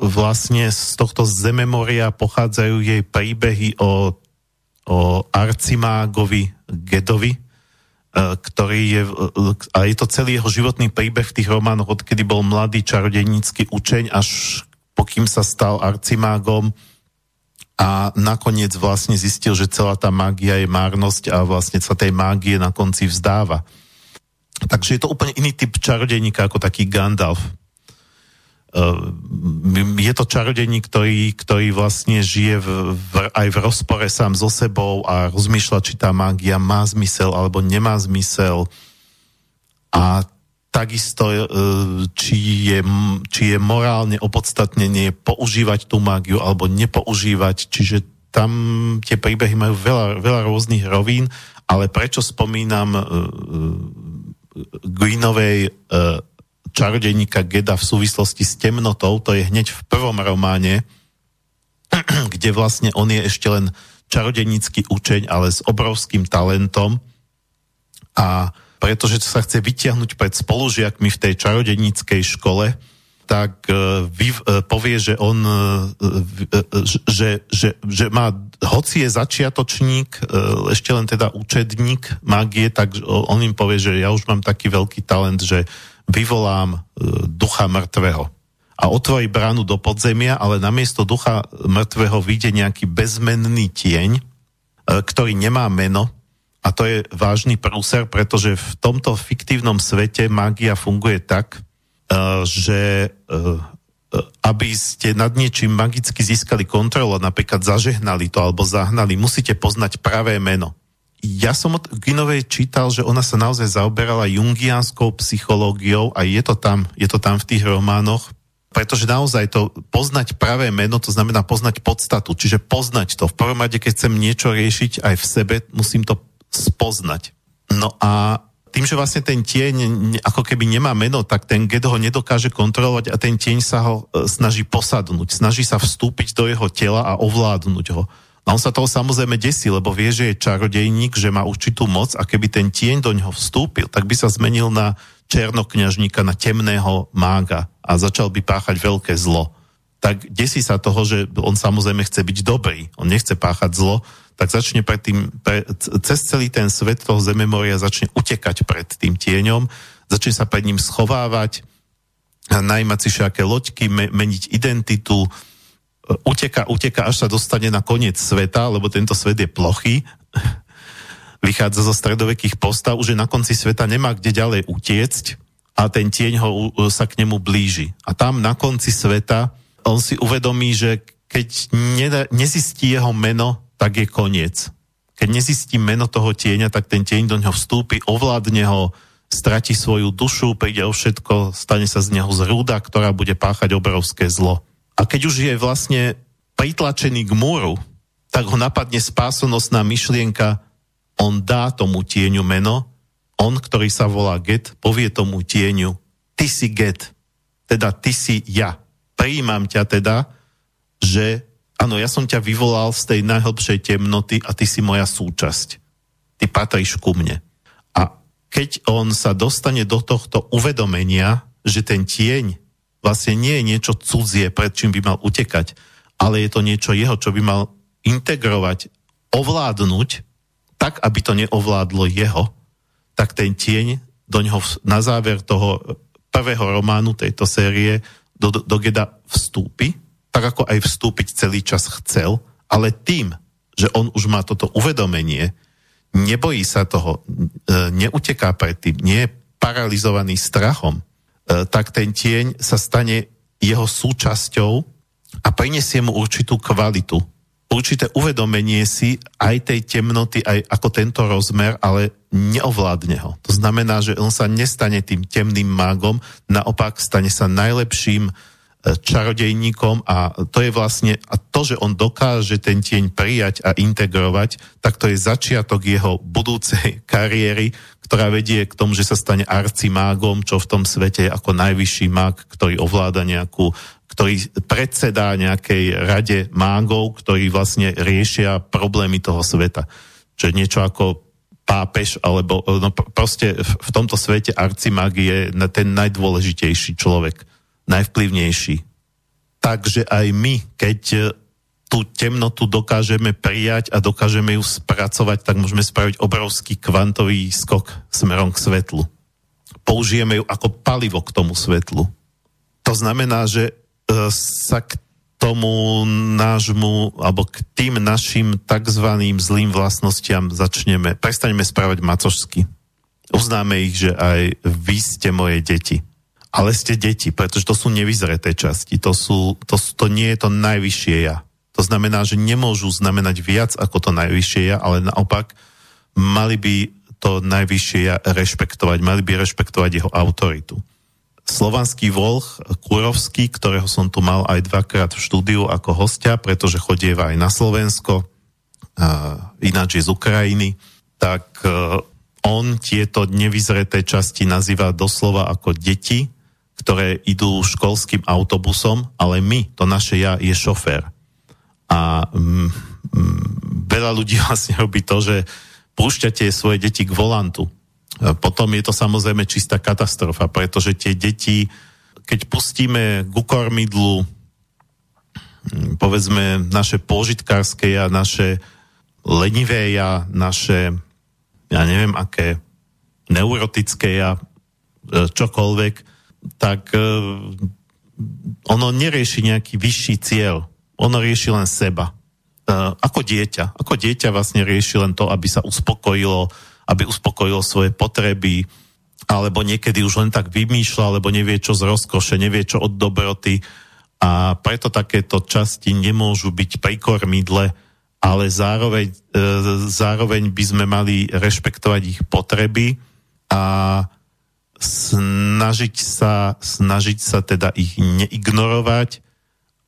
vlastne z tohto zememoria pochádzajú jej príbehy o, o arcimágovi Gedovi, e, ktorý je, a je to celý jeho životný príbeh v tých románoch, odkedy bol mladý čarodejnícky učeň, až pokým sa stal arcimágom, a nakoniec vlastne zistil, že celá tá mágia je márnosť a vlastne sa tej mágie na konci vzdáva. Takže je to úplne iný typ čarodejníka ako taký Gandalf. je to čarodejník, ktorý, ktorý vlastne žije v, v, aj v rozpore sám so sebou a rozmýšľa, či tá mágia má zmysel alebo nemá zmysel. A takisto, e, či je, či je morálne opodstatnenie používať tú mágiu alebo nepoužívať. Čiže tam tie príbehy majú veľa, veľa rôznych rovín, ale prečo spomínam uh, Greenovej uh, čarodejníka Geda v súvislosti s temnotou, to je hneď v prvom románe, [clears throat] kde vlastne on je ešte len čarodejnícky učeň, ale s obrovským talentom a pretože sa chce vytiahnuť pred spolužiakmi v tej čarodejníckej škole, tak uh, vy, uh, povie, že on uh, že, že, že má, hoci je začiatočník, ešte len teda učedník mágie, tak on im povie, že ja už mám taký veľký talent, že vyvolám ducha mŕtvého. A otvorí bránu do podzemia, ale namiesto ducha mŕtvého vyjde nejaký bezmenný tieň, ktorý nemá meno, a to je vážny prúser, pretože v tomto fiktívnom svete mágia funguje tak, eh, že eh, aby ste nad niečím magicky získali kontrolu, napríklad zažehnali to alebo zahnali, musíte poznať pravé meno. Ja som od Ginovej čítal, že ona sa naozaj zaoberala jungianskou psychológiou a je to tam, je to tam v tých románoch, pretože naozaj to poznať pravé meno, to znamená poznať podstatu, čiže poznať to. V prvom rade, keď chcem niečo riešiť aj v sebe, musím to spoznať. No a tým, že vlastne ten tieň ako keby nemá meno, tak ten get ho nedokáže kontrolovať a ten tieň sa ho e, snaží posadnúť, snaží sa vstúpiť do jeho tela a ovládnuť ho. A on sa toho samozrejme desí, lebo vie, že je čarodejník, že má určitú moc a keby ten tieň do neho vstúpil, tak by sa zmenil na černokňažníka, na temného mága a začal by páchať veľké zlo. Tak desí sa toho, že on samozrejme chce byť dobrý, on nechce páchať zlo, tak začne pred tým, pre, cez celý ten svet toho zememoria začne utekať pred tým tieňom, začne sa pred ním schovávať, najmať si všaké loďky, me, meniť identitu, uteka, uteka, až sa dostane na koniec sveta, lebo tento svet je plochý, [laughs] vychádza zo stredovekých postav, už na konci sveta nemá kde ďalej utiecť a ten tieň ho sa k nemu blíži. A tam na konci sveta on si uvedomí, že keď ne, nezistí jeho meno, tak je koniec. Keď nezistí meno toho tieňa, tak ten tieň do ňoho vstúpi, ovládne ho, strati svoju dušu, príde o všetko, stane sa z neho zrúda, ktorá bude páchať obrovské zlo. A keď už je vlastne pritlačený k múru, tak ho napadne spásonosná myšlienka, on dá tomu tieňu meno, on, ktorý sa volá Get, povie tomu tieňu, ty si Get, teda ty si ja. Prijímam ťa teda, že áno, ja som ťa vyvolal z tej najhlbšej temnoty a ty si moja súčasť. Ty patríš ku mne. A keď on sa dostane do tohto uvedomenia, že ten tieň vlastne nie je niečo cudzie, pred čím by mal utekať, ale je to niečo jeho, čo by mal integrovať, ovládnuť, tak, aby to neovládlo jeho, tak ten tieň do ňoho na záver toho prvého románu tejto série do, do, Geda vstúpi tak ako aj vstúpiť celý čas chcel, ale tým, že on už má toto uvedomenie, nebojí sa toho, e, neuteká pred tým, nie je paralizovaný strachom, e, tak ten tieň sa stane jeho súčasťou a prinesie mu určitú kvalitu, určité uvedomenie si aj tej temnoty, aj ako tento rozmer, ale neovládne ho. To znamená, že on sa nestane tým temným mágom, naopak stane sa najlepším čarodejníkom a to je vlastne, a to, že on dokáže ten tieň prijať a integrovať, tak to je začiatok jeho budúcej [laughs] kariéry, ktorá vedie k tomu, že sa stane arcimágom, čo v tom svete je ako najvyšší mág, ktorý ovláda nejakú, ktorý predsedá nejakej rade mágov, ktorí vlastne riešia problémy toho sveta. Čo je niečo ako pápež, alebo no proste v tomto svete arcimag je ten najdôležitejší človek najvplyvnejší. Takže aj my, keď e, tú temnotu dokážeme prijať a dokážeme ju spracovať, tak môžeme spraviť obrovský kvantový skok smerom k svetlu. Použijeme ju ako palivo k tomu svetlu. To znamená, že sa k tomu nášmu, alebo k tým našim takzvaným zlým vlastnostiam začneme, prestaneme správať macožsky. Uznáme ich, že aj vy ste moje deti ale ste deti, pretože to sú nevyzreté časti, to, sú, to, to nie je to najvyššie ja. To znamená, že nemôžu znamenať viac ako to najvyššie ja, ale naopak mali by to najvyššie ja rešpektovať, mali by rešpektovať jeho autoritu. Slovanský volch Kurovský, ktorého som tu mal aj dvakrát v štúdiu ako hostia, pretože chodieva aj na Slovensko, ináč je z Ukrajiny, tak e, on tieto nevyzreté časti nazýva doslova ako deti, ktoré idú školským autobusom, ale my, to naše ja, je šofér. A mm, mm, veľa ľudí [laughs] vlastne robí to, že púšťate svoje deti k volantu. Potom je to samozrejme čistá katastrofa, pretože tie deti, keď pustíme ku kormidlu, povedzme naše pôžitkárske a naše lenivé ja, naše, ja neviem aké, neurotické ja, e, čokoľvek, tak e, ono nerieši nejaký vyšší cieľ. Ono rieši len seba. Uh, ako dieťa. Ako dieťa vlastne rieši len to, aby sa uspokojilo, aby uspokojilo svoje potreby, alebo niekedy už len tak vymýšľa, alebo nevie čo z rozkoše, nevie čo od dobroty. A preto takéto časti nemôžu byť pri kormidle, ale zároveň, uh, zároveň by sme mali rešpektovať ich potreby a snažiť sa, snažiť sa teda ich neignorovať,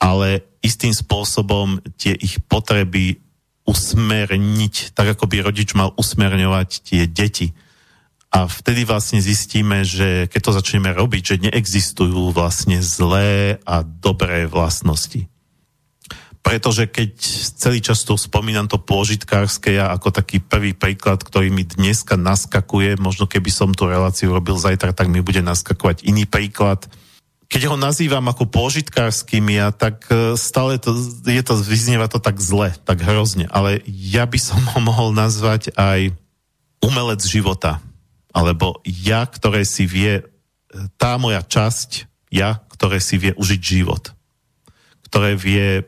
ale istým spôsobom tie ich potreby usmerniť, tak ako by rodič mal usmerňovať tie deti. A vtedy vlastne zistíme, že keď to začneme robiť, že neexistujú vlastne zlé a dobré vlastnosti. Pretože keď celý čas tu spomínam to pôžitkárske ja ako taký prvý príklad, ktorý mi dneska naskakuje, možno keby som tú reláciu robil zajtra, tak mi bude naskakovať iný príklad – keď ho nazývam ako pôžitkárským ja, tak e, stále to, je to, vyznieva to tak zle, tak hrozne. Ale ja by som ho mohol nazvať aj umelec života. Alebo ja, ktoré si vie, e, tá moja časť, ja, ktoré si vie užiť život. Ktoré vie,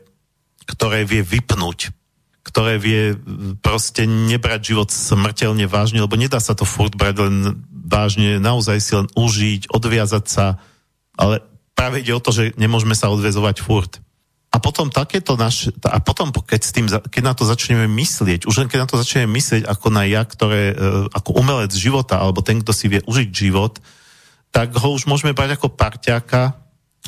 ktoré vie vypnúť. Ktoré vie proste nebrať život smrteľne vážne, lebo nedá sa to furt brať len vážne, naozaj si len užiť, odviazať sa, ale práve ide o to, že nemôžeme sa odvezovať furt. A potom takéto naš, a potom keď, s tým, keď na to začneme myslieť, už len keď na to začneme myslieť ako na ja, ktoré, e, ako umelec života, alebo ten, kto si vie užiť život, tak ho už môžeme brať ako parťáka,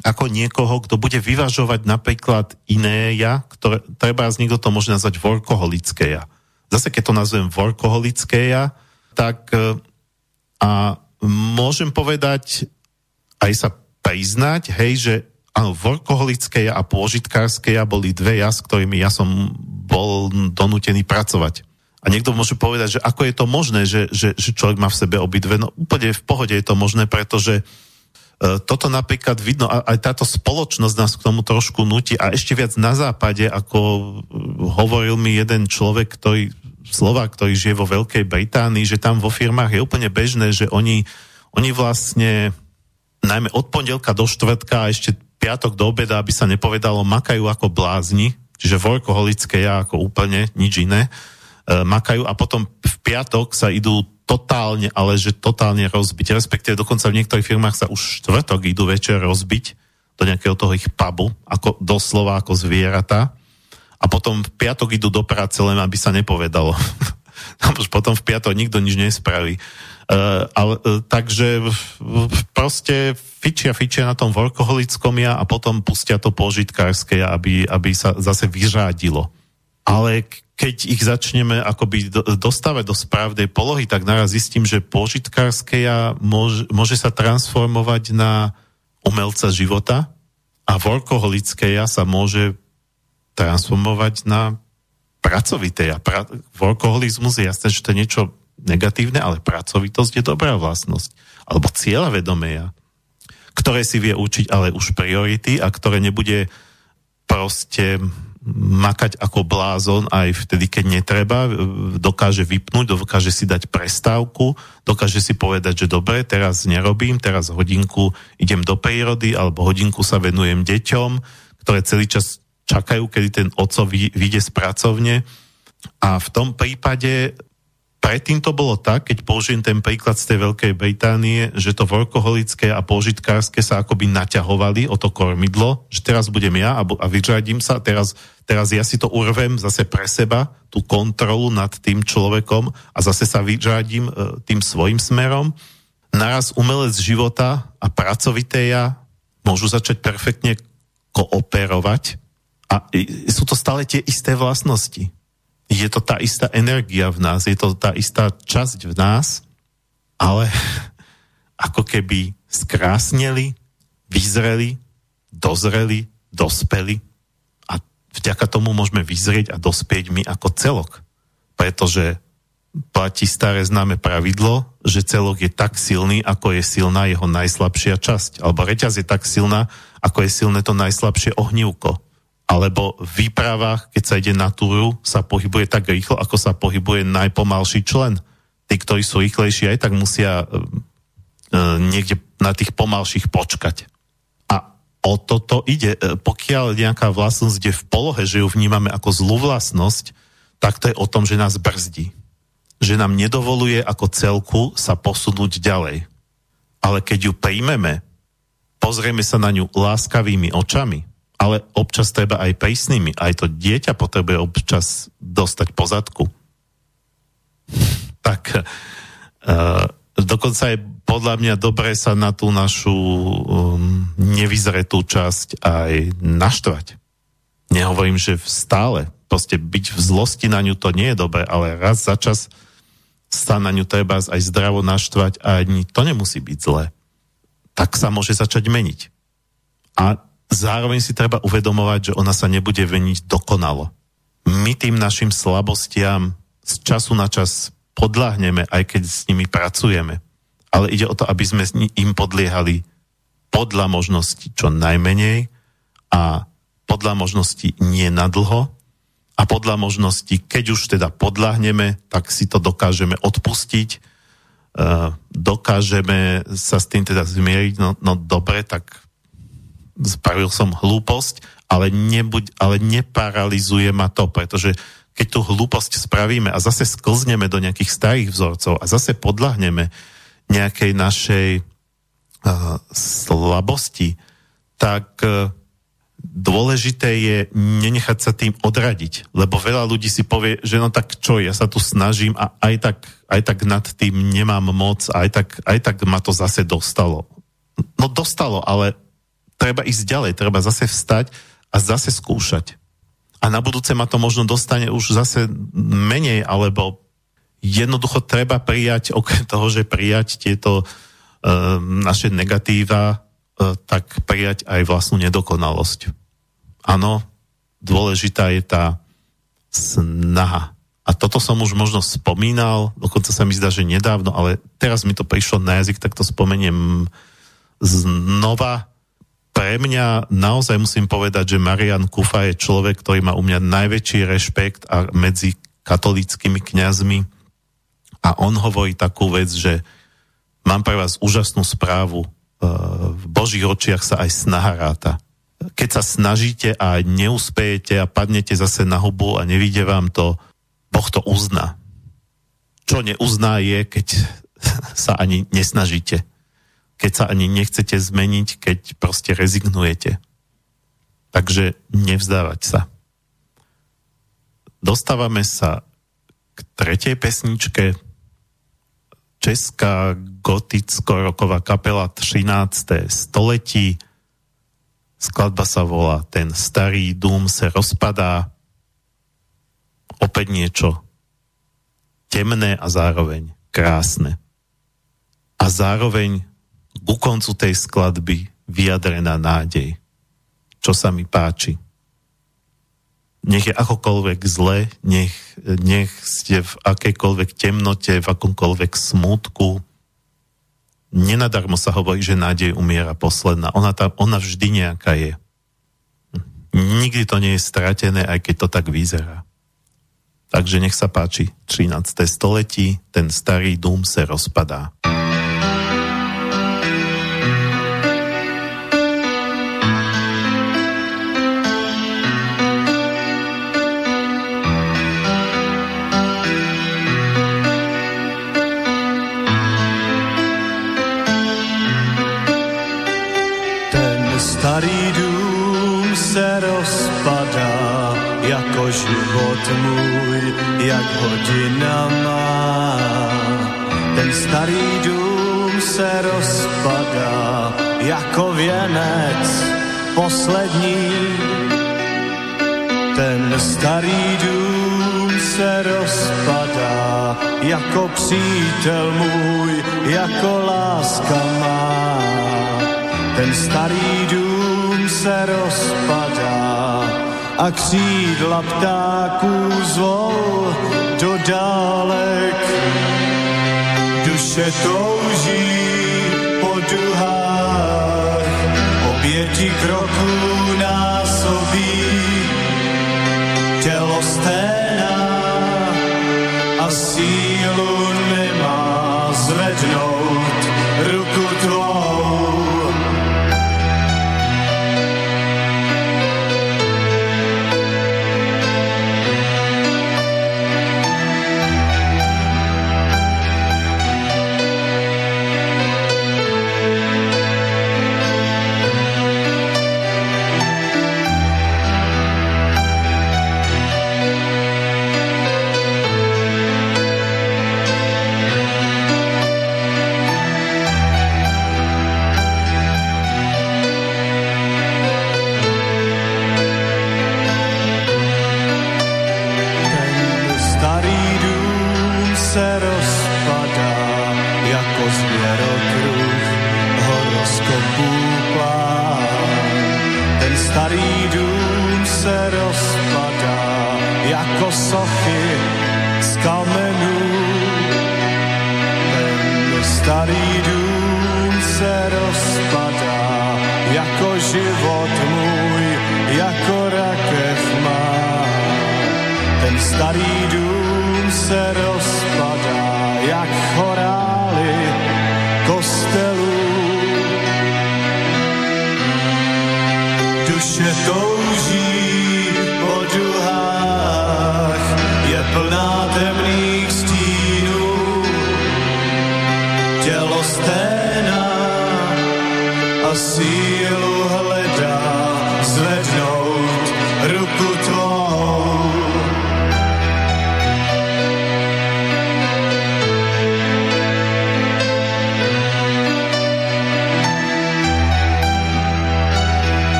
ako niekoho, kto bude vyvažovať napríklad iné ja, ktoré, treba z niekto to môže nazvať workoholické ja. Zase keď to nazvem workoholické ja, tak e, a môžem povedať, aj sa priznať, hej, že áno, workoholické a pôžitkárske ja boli dve ja, s ktorými ja som bol donútený pracovať. A niekto môže povedať, že ako je to možné, že, že, že človek má v sebe obidve. No úplne v pohode je to možné, pretože uh, toto napríklad vidno, a aj táto spoločnosť nás k tomu trošku nutí a ešte viac na západe, ako hovoril mi jeden človek, ktorý, Slovák, ktorý žije vo Veľkej Británii, že tam vo firmách je úplne bežné, že oni, oni vlastne najmä od pondelka do štvrtka a ešte piatok do obeda, aby sa nepovedalo, makajú ako blázni, čiže workoholické ja ako úplne nič iné, e, makajú a potom v piatok sa idú totálne, ale že totálne rozbiť, respektíve dokonca v niektorých firmách sa už štvrtok idú večer rozbiť do nejakého toho ich pubu, ako doslova ako zvieratá a potom v piatok idú do práce len, aby sa nepovedalo. [laughs] potom v piatok nikto nič nespraví. Uh, ale, uh, takže proste fičia, fičia na tom workoholickom ja a potom pustia to požitkárske aby, aby sa zase vyřádilo. Ale keď ich začneme akoby dostávať do správnej polohy, tak naraz zistím, že požitkárske ja môže, môže sa transformovať na umelca života a workoholické ja sa môže transformovať na pracovité ja. Pra, workoholizmus je jasné, že to je niečo negatívne, ale pracovitosť je dobrá vlastnosť. Alebo cieľa vedomia, ktoré si vie učiť ale už priority a ktoré nebude proste makať ako blázon aj vtedy, keď netreba, dokáže vypnúť, dokáže si dať prestávku, dokáže si povedať, že dobre, teraz nerobím, teraz hodinku idem do prírody alebo hodinku sa venujem deťom, ktoré celý čas čakajú, kedy ten oco vyjde z pracovne a v tom prípade predtým to bolo tak, keď použijem ten príklad z tej Veľkej Británie, že to workoholické a požitkárske sa akoby naťahovali o to kormidlo, že teraz budem ja a, a vyřadím sa, teraz, teraz ja si to urvem zase pre seba, tú kontrolu nad tým človekom a zase sa vyřadím e, tým svojim smerom. Naraz umelec života a pracovité ja môžu začať perfektne kooperovať a sú to stále tie isté vlastnosti je to tá istá energia v nás, je to tá istá časť v nás, ale [laughs] ako keby skrásneli, vyzreli, dozreli, dospeli a vďaka tomu môžeme vyzrieť a dospieť my ako celok. Pretože platí staré známe pravidlo, že celok je tak silný, ako je silná jeho najslabšia časť. Alebo reťaz je tak silná, ako je silné to najslabšie ohnívko alebo v výpravách, keď sa ide na túru, sa pohybuje tak rýchlo, ako sa pohybuje najpomalší člen. Tí, ktorí sú rýchlejší, aj tak musia e, niekde na tých pomalších počkať. A o toto ide. E, pokiaľ nejaká vlastnosť je v polohe, že ju vnímame ako zlú vlastnosť, tak to je o tom, že nás brzdí. Že nám nedovoluje ako celku sa posunúť ďalej. Ale keď ju príjmeme, pozrieme sa na ňu láskavými očami, ale občas treba aj prísnymi. Aj to dieťa potrebuje občas dostať pozadku. tak uh, dokonca je podľa mňa dobre sa na tú našu um, nevyzretú časť aj naštvať. Nehovorím, že stále. Proste byť v zlosti na ňu to nie je dobré, ale raz za čas sa na ňu treba aj zdravo naštvať a ani to nemusí byť zlé. Tak sa môže začať meniť. A zároveň si treba uvedomovať, že ona sa nebude veniť dokonalo. My tým našim slabostiam z času na čas podľahneme, aj keď s nimi pracujeme. Ale ide o to, aby sme im podliehali podľa možností čo najmenej a podľa možností nie nadlho a podľa možností, keď už teda podľahneme, tak si to dokážeme odpustiť, uh, dokážeme sa s tým teda zmieriť, no, no dobre, tak spravil som hlúposť, ale, nebuď, ale neparalizuje ma to, pretože keď tú hlúposť spravíme a zase sklzneme do nejakých starých vzorcov a zase podľahneme nejakej našej uh, slabosti, tak uh, dôležité je nenechať sa tým odradiť, lebo veľa ľudí si povie, že no tak čo, ja sa tu snažím a aj tak, aj tak nad tým nemám moc, aj tak, aj tak ma to zase dostalo. No dostalo, ale treba ísť ďalej, treba zase vstať a zase skúšať. A na budúce ma to možno dostane už zase menej, alebo jednoducho treba prijať, okrem toho, že prijať tieto uh, naše negatíva, uh, tak prijať aj vlastnú nedokonalosť. Áno, dôležitá je tá snaha. A toto som už možno spomínal, dokonca sa mi zdá, že nedávno, ale teraz mi to prišlo na jazyk, tak to spomeniem znova pre mňa naozaj musím povedať, že Marian Kufa je človek, ktorý má u mňa najväčší rešpekt a medzi katolickými kňazmi a on hovorí takú vec, že mám pre vás úžasnú správu, e, v Božích očiach sa aj snaha ráta. Keď sa snažíte a neúspejete a padnete zase na hubu a nevíde vám to, Boh to uzná. Čo neuzná je, keď [laughs] sa ani nesnažíte keď sa ani nechcete zmeniť, keď proste rezignujete. Takže nevzdávať sa. Dostávame sa k tretej pesničke. Česká goticko-roková kapela 13. století. Skladba sa volá Ten starý dům se rozpadá. Opäť niečo temné a zároveň krásne. A zároveň ku koncu tej skladby vyjadrená nádej, čo sa mi páči. Nech je akokoľvek zle, nech, nech ste v akejkoľvek temnote, v akomkoľvek smútku. Nenadarmo sa hovorí, že nádej umiera posledná. Ona, tam, ona vždy nejaká je. Nikdy to nie je stratené, aj keď to tak vyzerá. Takže nech sa páči, 13. století, ten starý dům se rozpadá. Starý dům se rozpadá, jako život můj, jak hodina má. Ten starý dům se rozpadá, jako věnec poslední. Ten starý dům se rozpadá, jako přítel můj, jako láska má. Ten starý dům se rozpadá a křídla ptáků zvou do dálek. Duše touží po duhách, oběti kroků násobí, tělo sténá a sílu nemá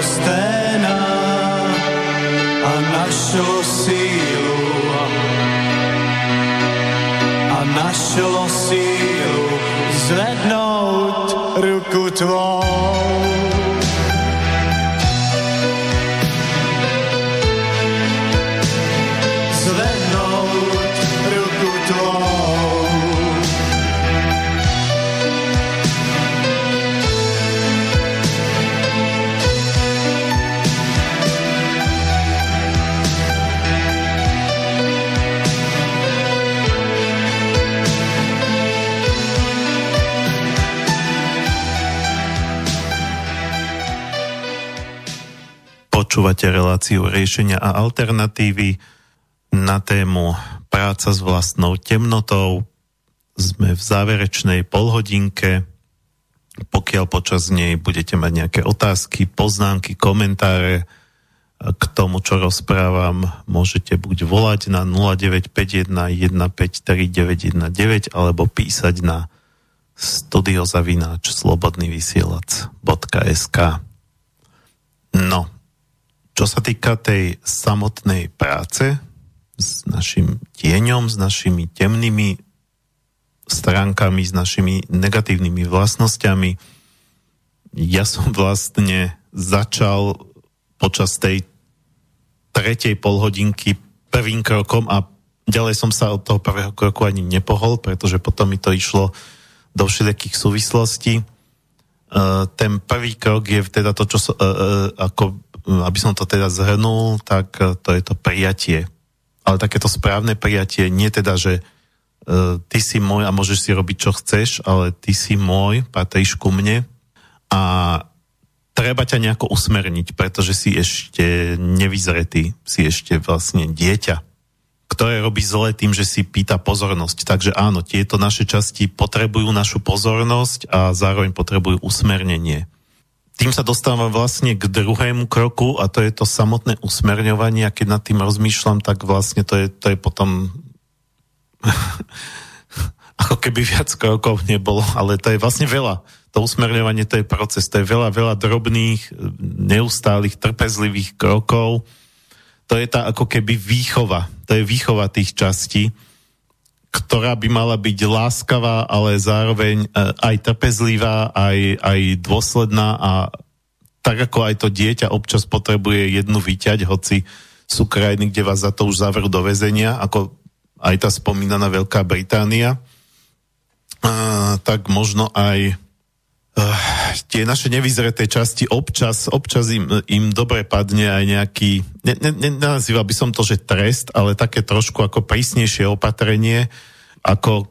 Sténá a našlo sílu a našlo sílu zvednout ruku tvou. Počúvate reláciu riešenia a alternatívy na tému práca s vlastnou temnotou. Sme v záverečnej polhodinke Pokiaľ počas nej budete mať nejaké otázky, poznámky, komentáre k tomu, čo rozprávam, môžete buď volať na 0951 153 alebo písať na studiozavináč slobodnyvysielac.sk No, čo sa týka tej samotnej práce s našim tieňom, s našimi temnými stránkami, s našimi negatívnymi vlastnosťami, ja som [laughs] vlastne začal počas tej tretej polhodinky prvým krokom a ďalej som sa od toho prvého kroku ani nepohol, pretože potom mi to išlo do všetkých súvislostí. Uh, ten prvý krok je teda to, čo so, uh, uh, ako aby som to teda zhrnul, tak e, to je to prijatie. Ale takéto správne prijatie, nie teda, že uh, ty si môj a môžeš si robiť, čo chceš, ale ty si môj, patríš ku mne a treba ťa nejako usmerniť, pretože si ešte nevyzretý, si ešte vlastne dieťa, ktoré robí zle tým, že si pýta pozornosť. Takže áno, tieto naše časti potrebujú našu pozornosť a zároveň potrebujú usmernenie tým sa dostávam vlastne k druhému kroku a to je to samotné usmerňovanie. A keď nad tým rozmýšľam, tak vlastne to je, to je potom [laughs] ako keby viac krokov nebolo, ale to je vlastne veľa. To usmerňovanie to je proces, to je veľa, veľa drobných, neustálých, trpezlivých krokov. To je tá ako keby výchova, to je výchova tých častí ktorá by mala byť láskavá, ale zároveň e, aj trpezlivá, aj, aj dôsledná a tak ako aj to dieťa občas potrebuje jednu vyťať, hoci sú krajiny, kde vás za to už zavrú do väzenia, ako aj tá spomínaná Veľká Británia, a, tak možno aj tie naše nevyzreté časti občas, občas im, im dobre padne aj nejaký, ne, ne, nenazýval by som to, že trest, ale také trošku ako prísnejšie opatrenie, ako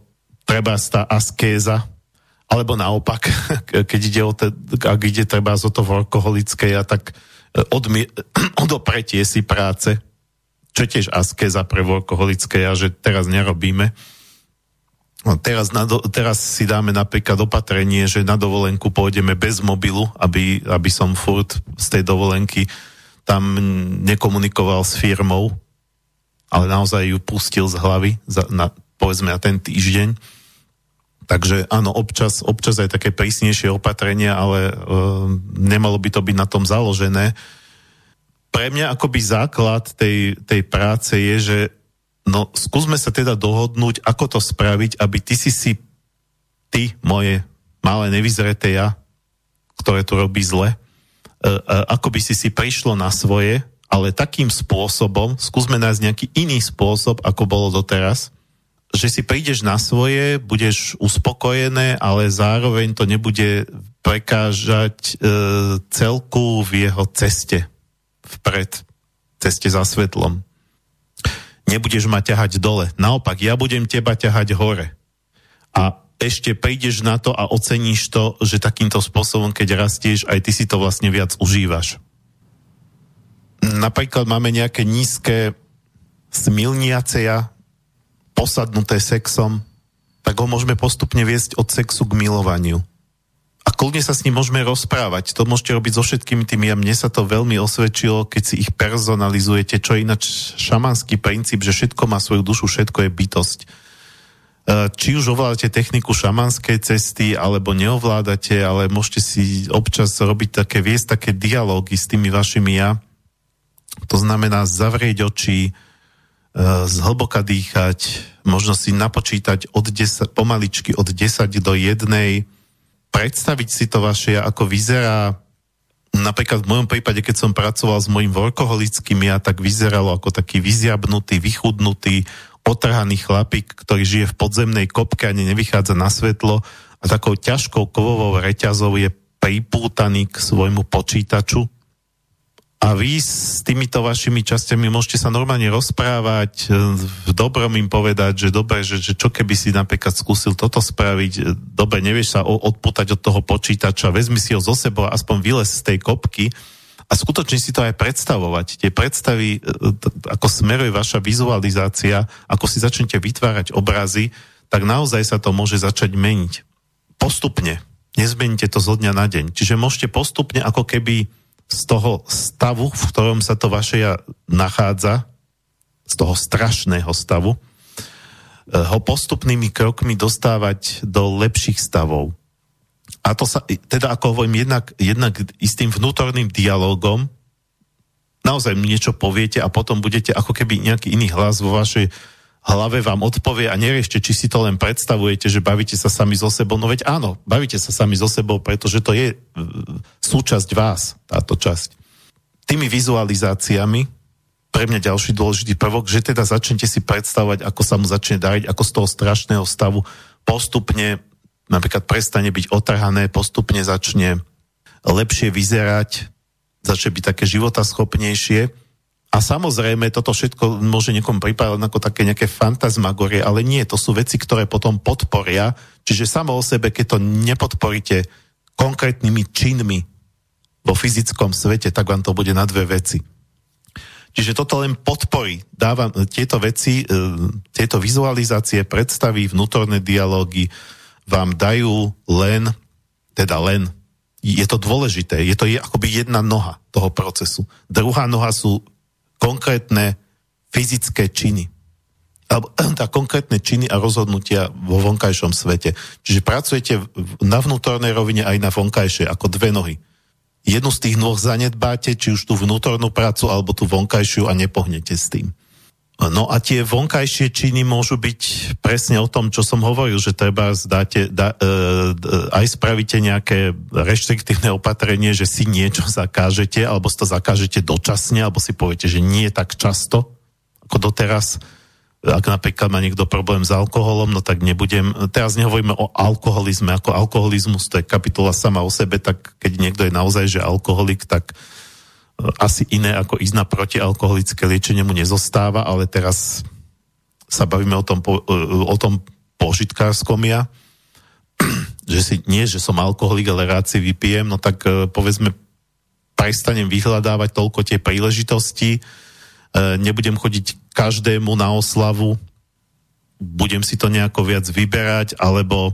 treba tá askéza, alebo naopak, [laughs] keď ide o, te, ak ide treba o to workoholické, a tak e, odmi, [clears throat] odopretie si práce, čo tiež askéza pre workoholické, a že teraz nerobíme. No, teraz, na, teraz si dáme napríklad opatrenie, že na dovolenku pôjdeme bez mobilu, aby, aby som furt z tej dovolenky tam nekomunikoval s firmou, ale naozaj ju pustil z hlavy za, na, povedzme na ten týždeň. Takže áno, občas, občas aj také prísnejšie opatrenia, ale e, nemalo by to byť na tom založené. Pre mňa akoby základ tej, tej práce je, že no skúsme sa teda dohodnúť, ako to spraviť, aby ty si si, ty, moje malé nevyzreté ja, ktoré to robí zle, e, e, ako by si si prišlo na svoje, ale takým spôsobom, skúsme nájsť nejaký iný spôsob, ako bolo doteraz, že si prídeš na svoje, budeš uspokojené, ale zároveň to nebude prekážať e, celku v jeho ceste vpred, ceste za svetlom. Nebudeš ma ťahať dole. Naopak, ja budem teba ťahať hore. A ešte prídeš na to a oceníš to, že takýmto spôsobom, keď rastieš, aj ty si to vlastne viac užívaš. Napríklad máme nejaké nízke smilniaceja, posadnuté sexom, tak ho môžeme postupne viesť od sexu k milovaniu. A kľudne sa s ním môžeme rozprávať. To môžete robiť so všetkými tými a mne sa to veľmi osvedčilo, keď si ich personalizujete, čo je ináč šamanský princíp, že všetko má svoju dušu, všetko je bytosť. E, či už ovládate techniku šamanskej cesty, alebo neovládate, ale môžete si občas robiť také, viesť také dialógy s tými vašimi ja. To znamená zavrieť oči, E, zhlboka dýchať, možno si napočítať od 10, pomaličky od 10 do 1, predstaviť si to vaše, ako vyzerá napríklad v mojom prípade, keď som pracoval s mojim workoholickým ja, tak vyzeralo ako taký vyziabnutý, vychudnutý, otrhaný chlapík, ktorý žije v podzemnej kopke, ani nevychádza na svetlo a takou ťažkou kovovou reťazou je pripútaný k svojmu počítaču a vy s týmito vašimi časťami môžete sa normálne rozprávať, e, v dobrom im povedať, že dobre, že, že čo keby si napríklad skúsil toto spraviť, e, dobre, nevieš sa odputať od toho počítača, vezmi si ho zo sebou, aspoň vylez z tej kopky a skutočne si to aj predstavovať. Tie predstavy, e, ako smeruje vaša vizualizácia, ako si začnete vytvárať obrazy, tak naozaj sa to môže začať meniť. Postupne. Nezmeníte to zo dňa na deň. Čiže môžete postupne ako keby z toho stavu, v ktorom sa to vaše ja nachádza, z toho strašného stavu, eh, ho postupnými krokmi dostávať do lepších stavov. A to sa, teda ako hovorím, jednak, jednak istým vnútorným dialogom, naozaj niečo poviete a potom budete ako keby nejaký iný hlas vo vašej hlave vám odpovie a neriešte, či si to len predstavujete, že bavíte sa sami so sebou. No veď áno, bavíte sa sami so sebou, pretože to je súčasť vás, táto časť. Tými vizualizáciami, pre mňa ďalší dôležitý prvok, že teda začnete si predstavovať, ako sa mu začne dariť, ako z toho strašného stavu postupne napríklad prestane byť otrhané, postupne začne lepšie vyzerať, začne byť také životaschopnejšie a samozrejme, toto všetko môže niekomu pripadať ako také nejaké fantasmagorie, ale nie, to sú veci, ktoré potom podporia, čiže samo o sebe, keď to nepodporíte konkrétnymi činmi vo fyzickom svete, tak vám to bude na dve veci. Čiže toto len podporí, dávam tieto veci, e, tieto vizualizácie, predstavy, vnútorné dialógy vám dajú len, teda len, je to dôležité, je to akoby jedna noha toho procesu. Druhá noha sú konkrétne fyzické činy. Alebo tá [clears throat] konkrétne činy a rozhodnutia vo vonkajšom svete. Čiže pracujete na vnútornej rovine aj na vonkajšej, ako dve nohy. Jednu z tých nôh zanedbáte, či už tú vnútornú prácu, alebo tú vonkajšiu a nepohnete s tým. No a tie vonkajšie činy môžu byť presne o tom, čo som hovoril, že treba zdáte, da, e, aj spravíte nejaké reštriktívne opatrenie, že si niečo zakážete, alebo si to zakážete dočasne, alebo si poviete, že nie tak často, ako doteraz. Ak napríklad má niekto problém s alkoholom, no tak nebudem, teraz nehovoríme o alkoholizme, ako alkoholizmus, to je kapitola sama o sebe, tak keď niekto je naozaj, že alkoholik, tak asi iné ako ísť na protialkoholické liečenie mu nezostáva, ale teraz sa bavíme o tom, o tom požitkárskom ja, [clears throat] že si, nie, že som alkoholik, ale rád si vypijem, no tak e, povedzme prestanem vyhľadávať toľko tie príležitosti, e, nebudem chodiť každému na oslavu, budem si to nejako viac vyberať, alebo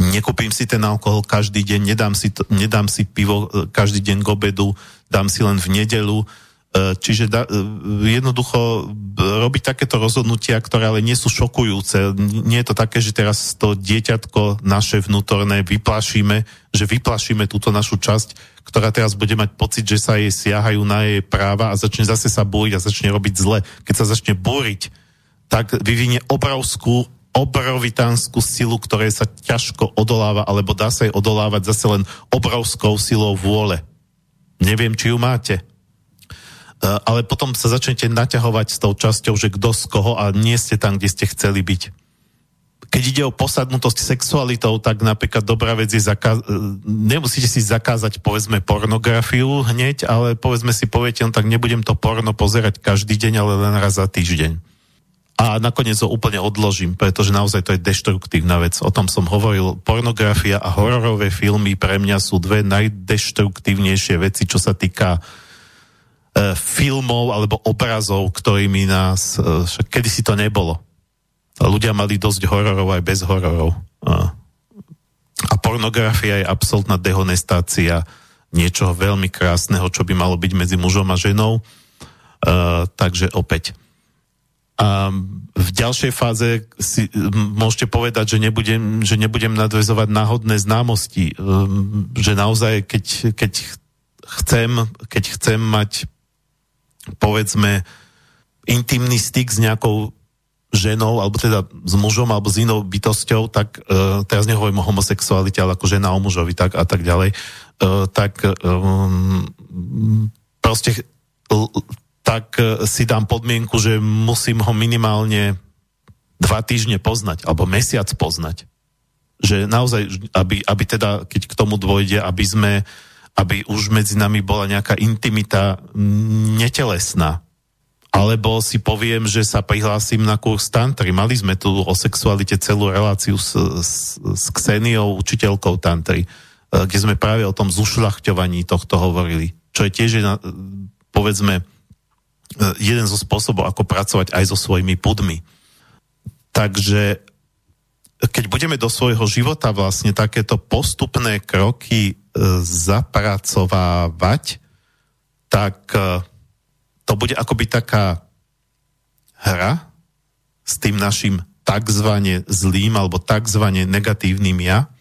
nekúpim si ten alkohol každý deň, nedám si, to, nedám si pivo e, každý deň k obedu, dám si len v nedelu. E, čiže da, e, jednoducho robiť takéto rozhodnutia, ktoré ale nie sú šokujúce. Nie je to také, že teraz to dieťatko naše vnútorné vyplašíme, že vyplašíme túto našu časť, ktorá teraz bude mať pocit, že sa jej siahajú na jej práva a začne zase sa búriť a začne robiť zle. Keď sa začne búriť, tak vyvinie obrovskú obrovitánsku silu, ktoré sa ťažko odoláva, alebo dá sa jej odolávať zase len obrovskou silou vôle. Neviem, či ju máte. E, ale potom sa začnete naťahovať s tou časťou, že kto z koho a nie ste tam, kde ste chceli byť. Keď ide o posadnutosť sexualitou, tak napríklad dobrá vec je zakázať, nemusíte si zakázať povedzme pornografiu hneď, ale povedzme si poviete, no tak nebudem to porno pozerať každý deň, ale len raz za týždeň a nakoniec ho úplne odložím, pretože naozaj to je deštruktívna vec. O tom som hovoril. Pornografia a hororové filmy pre mňa sú dve najdeštruktívnejšie veci, čo sa týka e, filmov alebo obrazov, ktorými nás, e, kedy si to nebolo. Ľudia mali dosť hororov aj bez hororov. A, a pornografia je absolútna dehonestácia niečoho veľmi krásneho, čo by malo byť medzi mužom a ženou. E, takže opäť a v ďalšej fáze si môžete povedať, že nebudem, že nebudem nadvezovať náhodné známosti. Ehm, že naozaj, keď, keď, chcem, keď chcem mať povedzme intimný styk s nejakou ženou, alebo teda s mužom, alebo s inou bytosťou, tak uh, teraz nehovorím o homosexualite, ale ako žena o mužovi tak, a tak ďalej, uh, tak um, proste tak e, si dám podmienku, že musím ho minimálne dva týždne poznať, alebo mesiac poznať. Že naozaj, aby, aby teda, keď k tomu dôjde, aby sme, aby už medzi nami bola nejaká intimita netelesná. Alebo si poviem, že sa prihlásim na kurz tantry. Mali sme tu o sexualite celú reláciu s, s, s Kseniou, učiteľkou tantry, e, kde sme práve o tom zušľachťovaní tohto hovorili. Čo je tiež, povedzme, E, jeden zo spôsobov, ako pracovať aj so svojimi pudmi. Takže keď budeme do svojho života vlastne takéto postupné kroky e, zapracovávať, tak e, to bude akoby taká hra s tým našim takzvané zlým alebo takzvané negatívnym ja,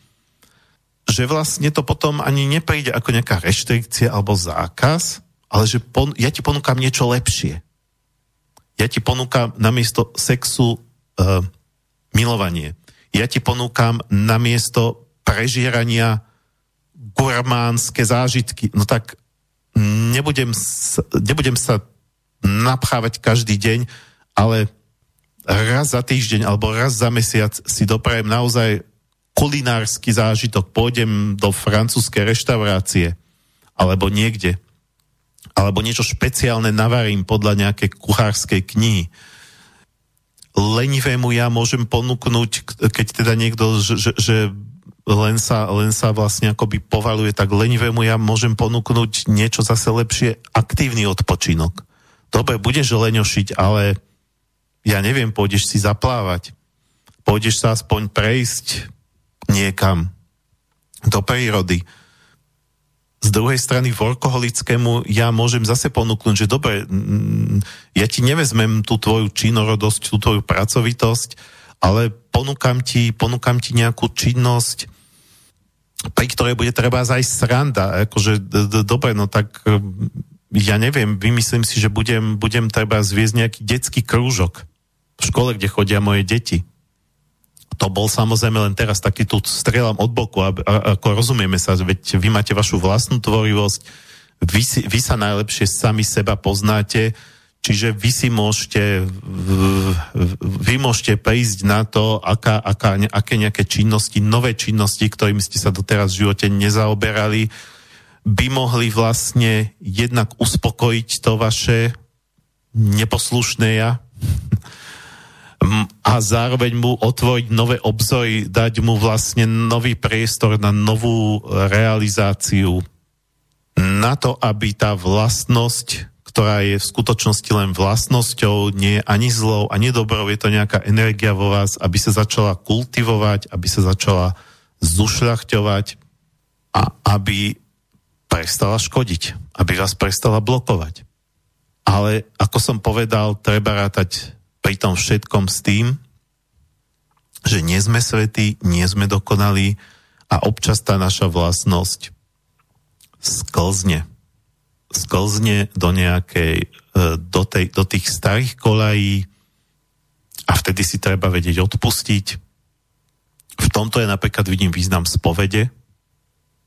že vlastne to potom ani nepríde ako nejaká reštrikcia alebo zákaz, ale že pon- ja ti ponúkam niečo lepšie. Ja ti ponúkam namiesto sexu uh, milovanie. Ja ti ponúkam namiesto prežierania gurmánske zážitky. No tak nebudem, nebudem sa napchávať každý deň, ale raz za týždeň alebo raz za mesiac si doprajem naozaj kulinársky zážitok. Pôjdem do francúzskej reštaurácie alebo niekde. Alebo niečo špeciálne navarím podľa nejakej kuchárskej knihy. Lenivému ja môžem ponúknuť, keď teda niekto, že, že, že len sa, len sa vlastne akoby povaluje, tak lenivému ja môžem ponúknuť niečo zase lepšie, aktívny odpočinok. Dobre, budeš leňošiť, ale ja neviem, pôjdeš si zaplávať, pôjdeš sa aspoň prejsť niekam do prírody. Z druhej strany workoholickému ja môžem zase ponúknuť, že dobre, ja ti nevezmem tú tvoju činorodosť, tú tvoju pracovitosť, ale ponúkam ti, ponúkam ti nejakú činnosť, pri ktorej bude treba aj sranda. Akože, dobre, no tak ja neviem, vymyslím si, že budem, budem treba zviezť nejaký detský krúžok v škole, kde chodia moje deti. To bol samozrejme len teraz taký tu strieľam od boku, a, ako rozumieme sa, veď vy máte vašu vlastnú tvorivosť, vy, vy sa najlepšie sami seba poznáte, čiže vy si môžete, vy môžete prísť na to, aká, aká, aké nejaké činnosti, nové činnosti, ktorými ste sa doteraz v živote nezaoberali, by mohli vlastne jednak uspokojiť to vaše neposlušné ja a zároveň mu otvoriť nové obzory, dať mu vlastne nový priestor na novú realizáciu. Na to, aby tá vlastnosť, ktorá je v skutočnosti len vlastnosťou, nie je ani zlou, ani dobrou, je to nejaká energia vo vás, aby sa začala kultivovať, aby sa začala zušľachťovať a aby prestala škodiť, aby vás prestala blokovať. Ale ako som povedal, treba rátať pri tom všetkom s tým, že nie sme svetí, nie sme dokonalí a občas tá naša vlastnosť sklzne. Sklzne do nejakej, e, do, tej, do tých starých kolají a vtedy si treba vedieť odpustiť. V tomto je napríklad vidím význam spovede,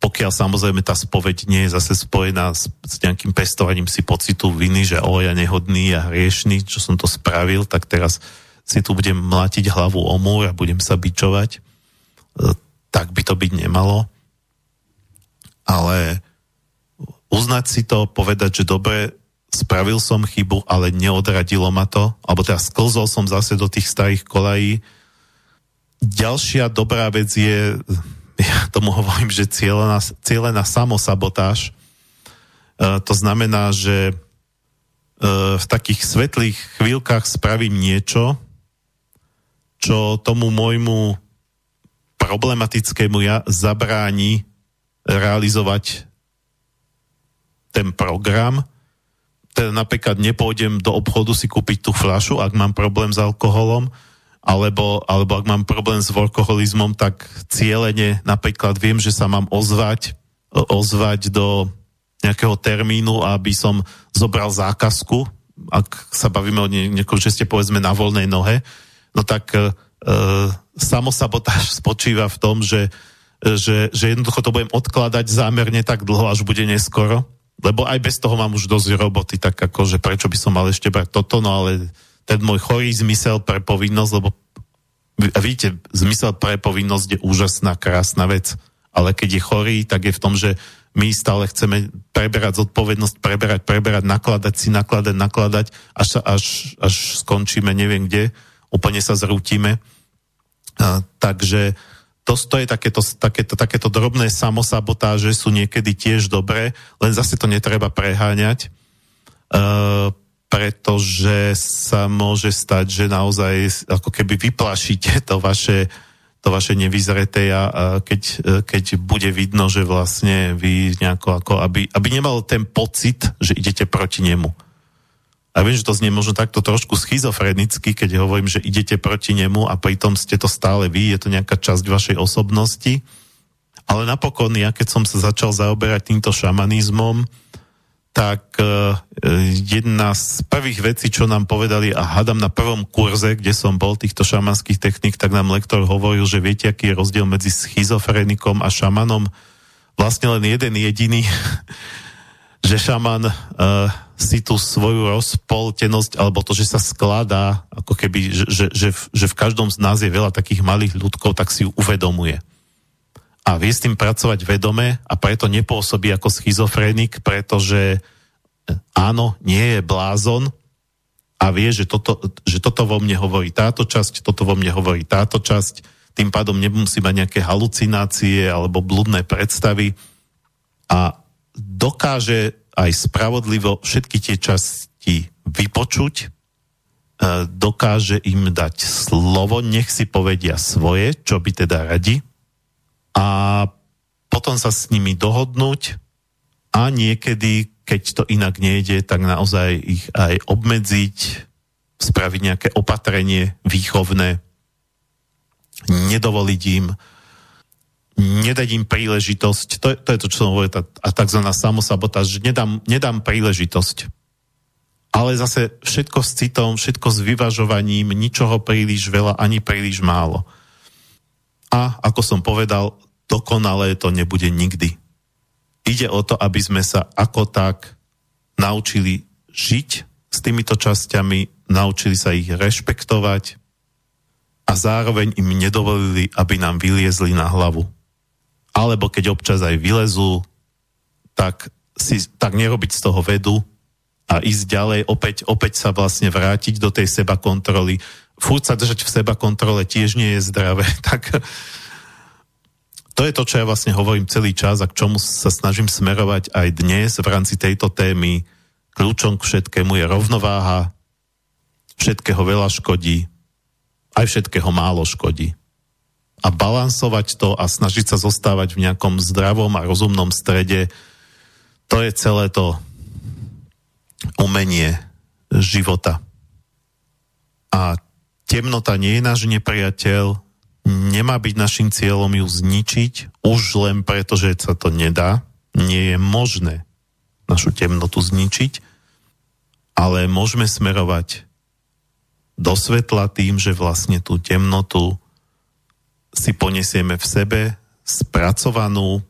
pokiaľ samozrejme tá spoveď nie je zase spojená s, s nejakým pestovaním si pocitu viny, že o, ja nehodný a hriešný, čo som to spravil, tak teraz si tu budem mlátiť hlavu o múr a budem sa bičovať. E, tak by to byť nemalo. Ale uznať si to, povedať, že dobre, spravil som chybu, ale neodradilo ma to, alebo teda sklzol som zase do tých starých kolají. Ďalšia dobrá vec je ja tomu hovorím, že cieľená, cieľená samosabotáž. E, to znamená, že e, v takých svetlých chvíľkach spravím niečo, čo tomu môjmu problematickému ja zabráni realizovať ten program. Teda napríklad nepôjdem do obchodu si kúpiť tú fľašu, ak mám problém s alkoholom, alebo, alebo ak mám problém s workoholizmom, tak cieľene napríklad viem, že sa mám ozvať, ozvať do nejakého termínu, aby som zobral zákazku, ak sa bavíme o niekom, že ste povedzme na voľnej nohe, no tak e, samosabotáž [laughs] spočíva v tom, že, že, že jednoducho to budem odkladať zámerne tak dlho, až bude neskoro, lebo aj bez toho mám už dosť roboty, tak akože prečo by som mal ešte brať toto, no ale ten môj chorý zmysel pre povinnosť, lebo vidíte, zmysel pre povinnosť je úžasná, krásna vec, ale keď je chorý, tak je v tom, že my stále chceme preberať zodpovednosť, preberať, preberať, nakladať si, nakladať, nakladať, až, až, až skončíme neviem kde, úplne sa zrútime. A, takže to, to je takéto, takéto, takéto drobné samosabotáže sú niekedy tiež dobré, len zase to netreba preháňať. Uh, pretože sa môže stať, že naozaj ako keby vyplašíte to vaše, to vaše nevyzreté a keď, keď bude vidno, že vlastne vy nejako ako, aby, aby nemal ten pocit, že idete proti nemu. A viem, že to znie možno takto trošku schizofrenicky, keď hovorím, že idete proti nemu a pritom ste to stále vy, je to nejaká časť vašej osobnosti. Ale napokon, ja keď som sa začal zaoberať týmto šamanizmom, tak uh, jedna z prvých vecí, čo nám povedali, a hadam na prvom kurze, kde som bol týchto šamanských technik, tak nám lektor hovoril, že viete, aký je rozdiel medzi schizofrenikom a šamanom. Vlastne len jeden jediný, [laughs] že šaman uh, si tú svoju rozpoltenosť, alebo to, že sa skladá, ako keby, že, že, že, v, že v každom z nás je veľa takých malých ľudkov, tak si ju uvedomuje a vie s tým pracovať vedome a preto nepôsobí ako schizofrenik, pretože e, áno, nie je blázon a vie, že toto, že toto vo mne hovorí táto časť, toto vo mne hovorí táto časť, tým pádom nemusí mať nejaké halucinácie alebo blúdne predstavy a dokáže aj spravodlivo všetky tie časti vypočuť, e, dokáže im dať slovo, nech si povedia svoje, čo by teda radi, a potom sa s nimi dohodnúť a niekedy, keď to inak nejde, tak naozaj ich aj obmedziť, spraviť nejaké opatrenie výchovné, nedovoliť im, nedať im príležitosť, to, je, to je to, čo som hovoril, tá, a tzv. samosabotáž, že nedám, nedám príležitosť. Ale zase všetko s citom, všetko s vyvažovaním, ničoho príliš veľa, ani príliš málo. A ako som povedal, dokonalé to nebude nikdy. Ide o to, aby sme sa ako tak naučili žiť s týmito časťami, naučili sa ich rešpektovať a zároveň im nedovolili, aby nám vyliezli na hlavu. Alebo keď občas aj vylezú, tak, si, tak nerobiť z toho vedu a ísť ďalej, opäť, opäť sa vlastne vrátiť do tej seba kontroly. Fúť sa držať v seba kontrole tiež nie je zdravé, [laughs] tak to je to, čo ja vlastne hovorím celý čas a k čomu sa snažím smerovať aj dnes v rámci tejto témy. Kľúčom k všetkému je rovnováha, všetkého veľa škodí, aj všetkého málo škodí. A balansovať to a snažiť sa zostávať v nejakom zdravom a rozumnom strede, to je celé to umenie života. A temnota nie je náš nepriateľ, nemá byť našim cieľom ju zničiť, už len preto, že sa to nedá. Nie je možné našu temnotu zničiť, ale môžeme smerovať do svetla tým, že vlastne tú temnotu si ponesieme v sebe spracovanú,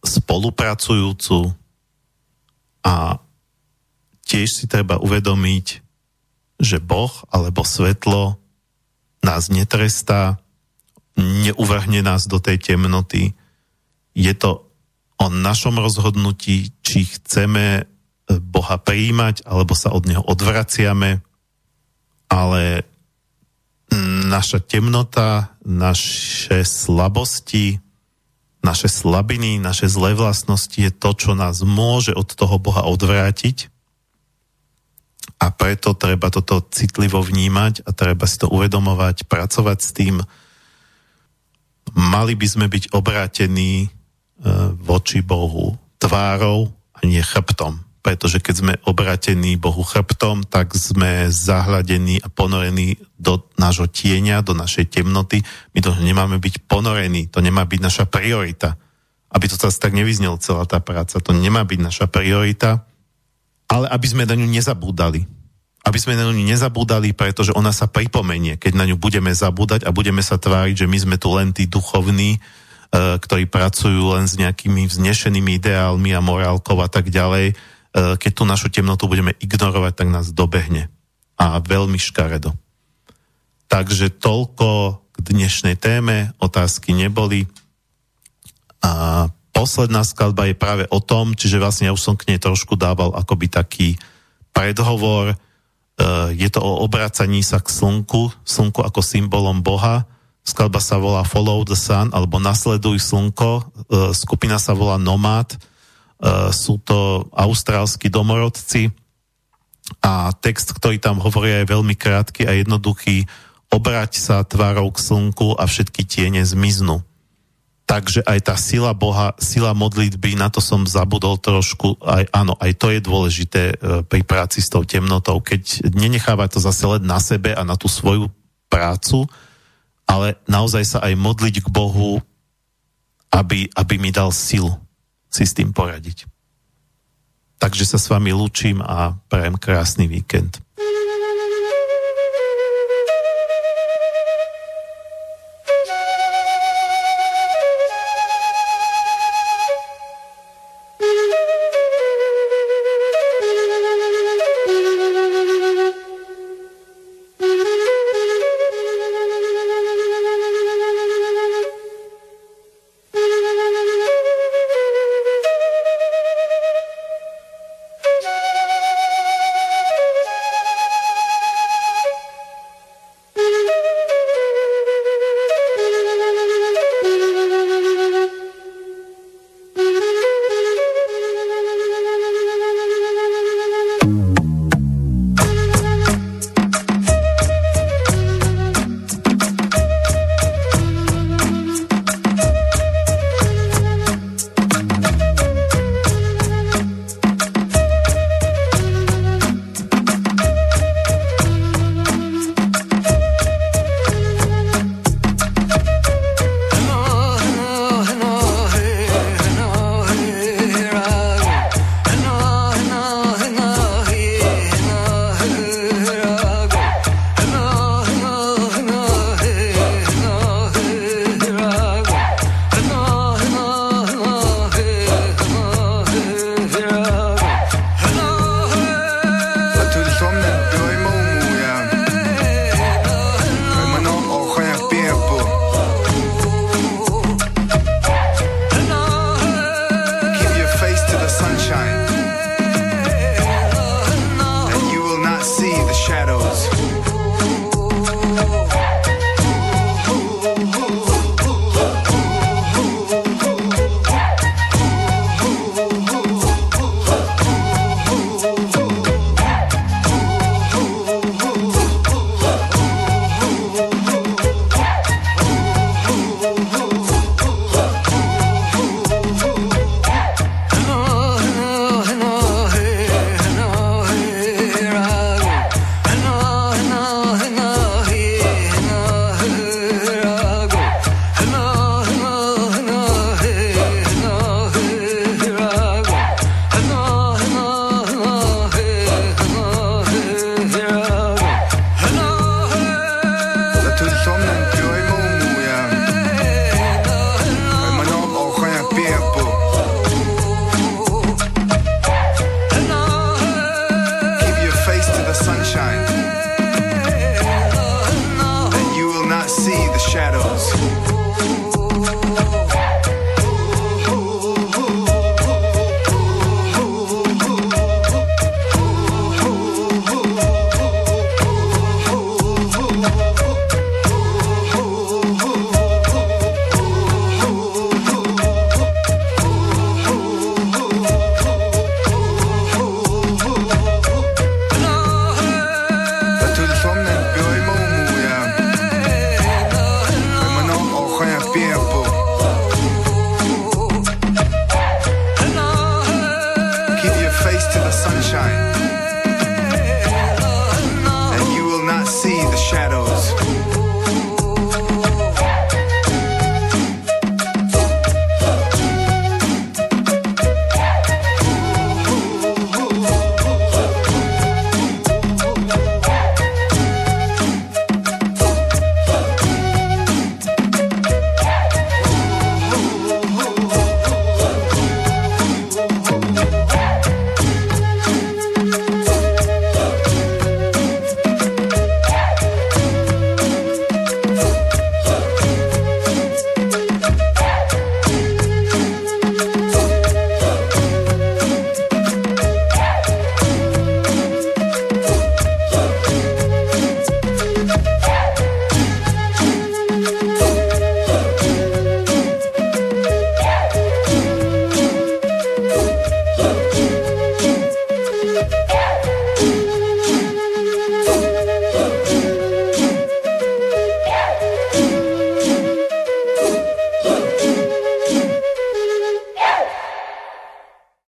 spolupracujúcu a tiež si treba uvedomiť, že Boh alebo svetlo nás netrestá, neuvrhne nás do tej temnoty. Je to o našom rozhodnutí, či chceme Boha prijímať, alebo sa od Neho odvraciame, ale naša temnota, naše slabosti, naše slabiny, naše zlé vlastnosti je to, čo nás môže od toho Boha odvrátiť a preto treba toto citlivo vnímať a treba si to uvedomovať, pracovať s tým. Mali by sme byť obrátení e, voči Bohu tvárou a nie chrbtom. Pretože keď sme obrátení Bohu chrbtom, tak sme zahľadení a ponorení do nášho tieňa, do našej temnoty. My to nemáme byť ponorení, to nemá byť naša priorita. Aby to zase tak nevyznel celá tá práca, to nemá byť naša priorita ale aby sme na ňu nezabúdali. Aby sme na ňu nezabúdali, pretože ona sa pripomenie, keď na ňu budeme zabúdať a budeme sa tváriť, že my sme tu len tí duchovní, e, ktorí pracujú len s nejakými vznešenými ideálmi a morálkov a tak ďalej. E, keď tú našu temnotu budeme ignorovať, tak nás dobehne. A veľmi škaredo. Takže toľko k dnešnej téme, otázky neboli. A posledná skladba je práve o tom, čiže vlastne ja už som k nej trošku dával akoby taký predhovor, je to o obracaní sa k slnku, slnku ako symbolom Boha, skladba sa volá Follow the Sun, alebo Nasleduj slnko, uh, skupina sa volá Nomad, uh, sú to austrálsky domorodci. A text, ktorý tam hovorí je veľmi krátky a jednoduchý, obrať sa tvárou k slnku a všetky tiene zmiznú. Takže aj tá sila Boha, sila modlitby, na to som zabudol trošku, aj, áno, aj to je dôležité e, pri práci s tou temnotou, keď nenechávať to zase len na sebe a na tú svoju prácu, ale naozaj sa aj modliť k Bohu, aby, aby mi dal silu si s tým poradiť. Takže sa s vami lúčim a prajem krásny víkend.